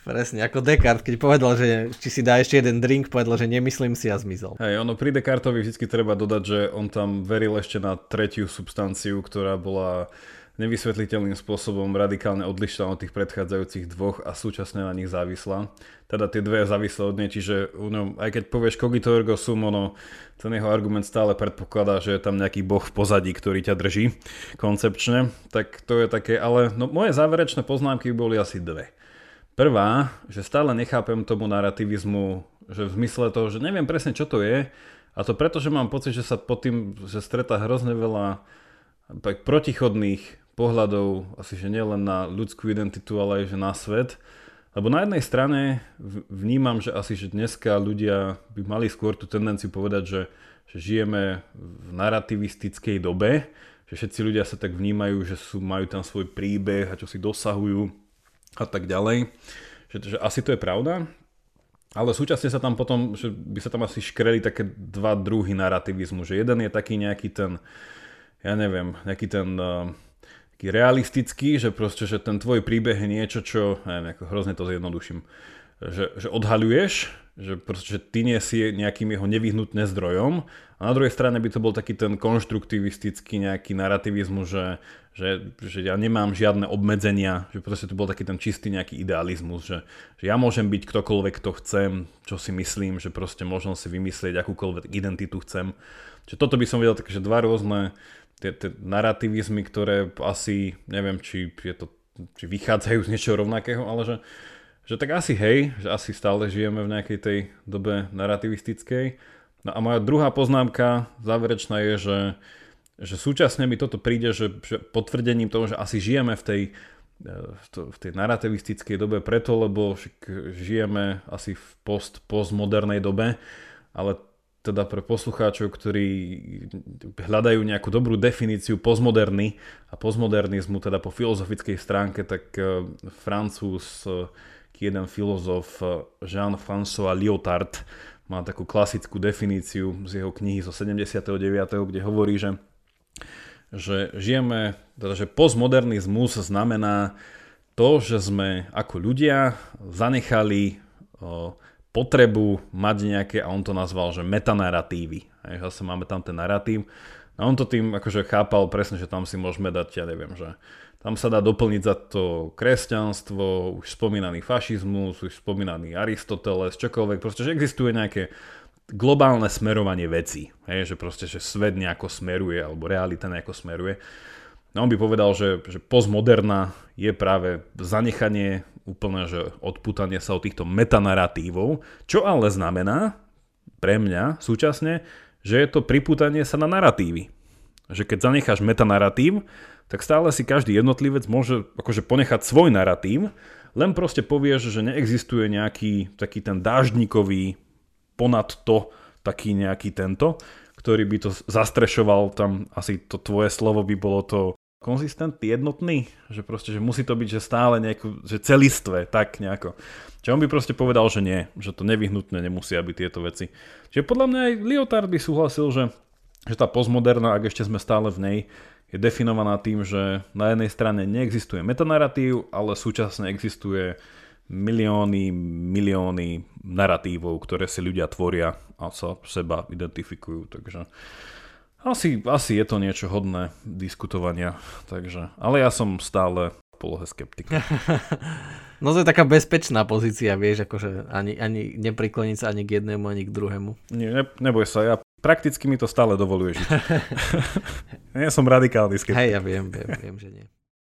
Presne, ako Descartes, keď povedal, že či si dá ešte jeden drink, povedal, že nemyslím si a zmizol. Hej, ono pri Descartovi vždy treba dodať, že on tam veril ešte na tretiu substanciu, ktorá bola nevysvetliteľným spôsobom radikálne odlišná od tých predchádzajúcich dvoch a súčasne na nich závislá. Teda tie dve závislé od nej, čiže no, aj keď povieš cogito ergo sum, ono, ten jeho argument stále predpokladá, že je tam nejaký boh v pozadí, ktorý ťa drží koncepčne, tak to je také, ale no, moje záverečné poznámky boli asi dve. Prvá, že stále nechápem tomu narrativizmu, že v zmysle toho, že neviem presne čo to je a to preto, že mám pocit, že sa pod tým, že stretá hrozne veľa protichodných pohľadov, asi že nielen na ľudskú identitu, ale aj že na svet. Lebo na jednej strane vnímam, že asi že dneska ľudia by mali skôr tú tendenciu povedať, že, že žijeme v narrativistickej dobe, že všetci ľudia sa tak vnímajú, že sú, majú tam svoj príbeh a čo si dosahujú a tak ďalej. Že, že asi to je pravda, ale súčasne sa tam potom, že by sa tam asi škreli také dva druhy narrativizmu, že jeden je taký nejaký ten, ja neviem, nejaký ten uh, taký realistický, že proste, že ten tvoj príbeh je niečo, čo, neviem, ako hrozne to zjednoduším, že, že odhaľuješ, že proste, že ty nie si nejakým jeho nevyhnutné zdrojom a na druhej strane by to bol taký ten konštruktivistický nejaký narrativizmus, že, že, že ja nemám žiadne obmedzenia, že proste to bol taký ten čistý nejaký idealizmus, že, že ja môžem byť ktokoľvek, kto chcem, čo si myslím, že proste možno si vymyslieť akúkoľvek identitu chcem. Čiže toto by som videl také, že dva rôzne tie, tie narrativizmy, ktoré asi, neviem, či, je to, či vychádzajú z niečoho rovnakého, ale že, že tak asi hej, že asi stále žijeme v nejakej tej dobe narrativistickej. No a moja druhá poznámka záverečná je, že že súčasne mi toto príde, že, že potvrdením toho, že asi žijeme v tej, e, v tej narrativistickej dobe preto, lebo žijeme asi v post, postmodernej dobe, ale teda pre poslucháčov, ktorí hľadajú nejakú dobrú definíciu postmoderny a postmodernizmu, teda po filozofickej stránke, tak e, francúz, e, jeden filozof Jean-François Lyotard má takú klasickú definíciu z jeho knihy zo 79., kde hovorí, že že žijeme, teda že postmodernizmus znamená to, že sme ako ľudia zanechali o, potrebu mať nejaké, a on to nazval, že metanarratívy. Hej, zase máme tam ten narratív. A on to tým akože chápal presne, že tam si môžeme dať, ja neviem, že tam sa dá doplniť za to kresťanstvo, už spomínaný fašizmus, už spomínaný Aristoteles, čokoľvek, proste, že existuje nejaké globálne smerovanie veci, hej, že proste, že svet nejako smeruje, alebo realita nejako smeruje. No on by povedal, že, že postmoderna je práve zanechanie úplne, že odputanie sa od týchto metanarratívov, čo ale znamená pre mňa súčasne, že je to priputanie sa na narratívy. Že keď zanecháš metanarratív, tak stále si každý jednotlivec môže akože ponechať svoj narratív, len proste povieš, že neexistuje nejaký taký ten dáždnikový ponad to, taký nejaký tento, ktorý by to zastrešoval tam, asi to tvoje slovo by bolo to konzistentný, jednotný, že proste, že musí to byť, že stále nejako, že celistvé, tak nejako. Čiže on by proste povedal, že nie, že to nevyhnutne nemusia byť tieto veci. Čiže podľa mňa aj Lyotard by súhlasil, že, že tá postmoderná, ak ešte sme stále v nej, je definovaná tým, že na jednej strane neexistuje metanarratív, ale súčasne existuje milióny, milióny narratívov, ktoré si ľudia tvoria a sa seba identifikujú. Takže asi, asi je to niečo hodné diskutovania, takže, ale ja som stále v polohe skeptika. No to je taká bezpečná pozícia, vieš, akože ani, ani neprikloniť sa ani k jednému, ani k druhému. Nie, ne, neboj sa, ja prakticky mi to stále dovoluje žiť. ja som radikálny skeptik. Hej, ja viem, viem, viem, že nie.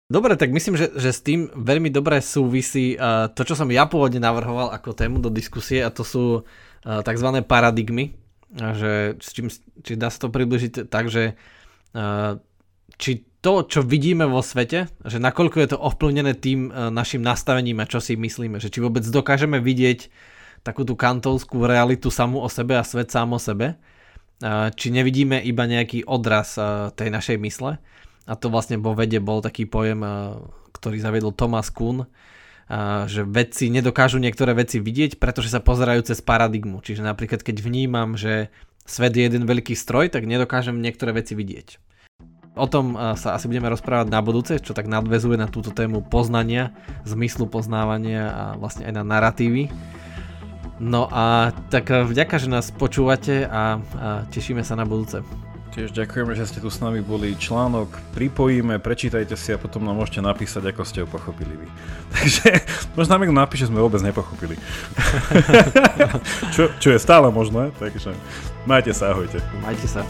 Dobre, tak myslím, že, že s tým veľmi dobre súvisí uh, to, čo som ja pôvodne navrhoval ako tému do diskusie a to sú uh, tzv. paradigmy že s čím, či dá sa to približiť tak, že či to, čo vidíme vo svete, že nakoľko je to ovplyvnené tým našim nastavením a čo si myslíme, že či vôbec dokážeme vidieť takú tú kantovskú realitu samú o sebe a svet sám o sebe, či nevidíme iba nejaký odraz tej našej mysle. A to vlastne vo vede bol taký pojem, ktorý zaviedol Thomas Kuhn, že vedci nedokážu niektoré veci vidieť, pretože sa pozerajú cez paradigmu. Čiže napríklad keď vnímam, že svet je jeden veľký stroj, tak nedokážem niektoré veci vidieť. O tom sa asi budeme rozprávať na budúce, čo tak nadvezuje na túto tému poznania, zmyslu poznávania a vlastne aj na narratívy. No a tak vďaka, že nás počúvate a, a tešíme sa na budúce. Tiež ďakujeme, že ste tu s nami boli. Článok pripojíme, prečítajte si a potom nám môžete napísať, ako ste ho pochopili vy. Takže možno nám napíše, že sme vôbec nepochopili. čo, čo je stále možné, takže majte sa, ahojte. Majte sa.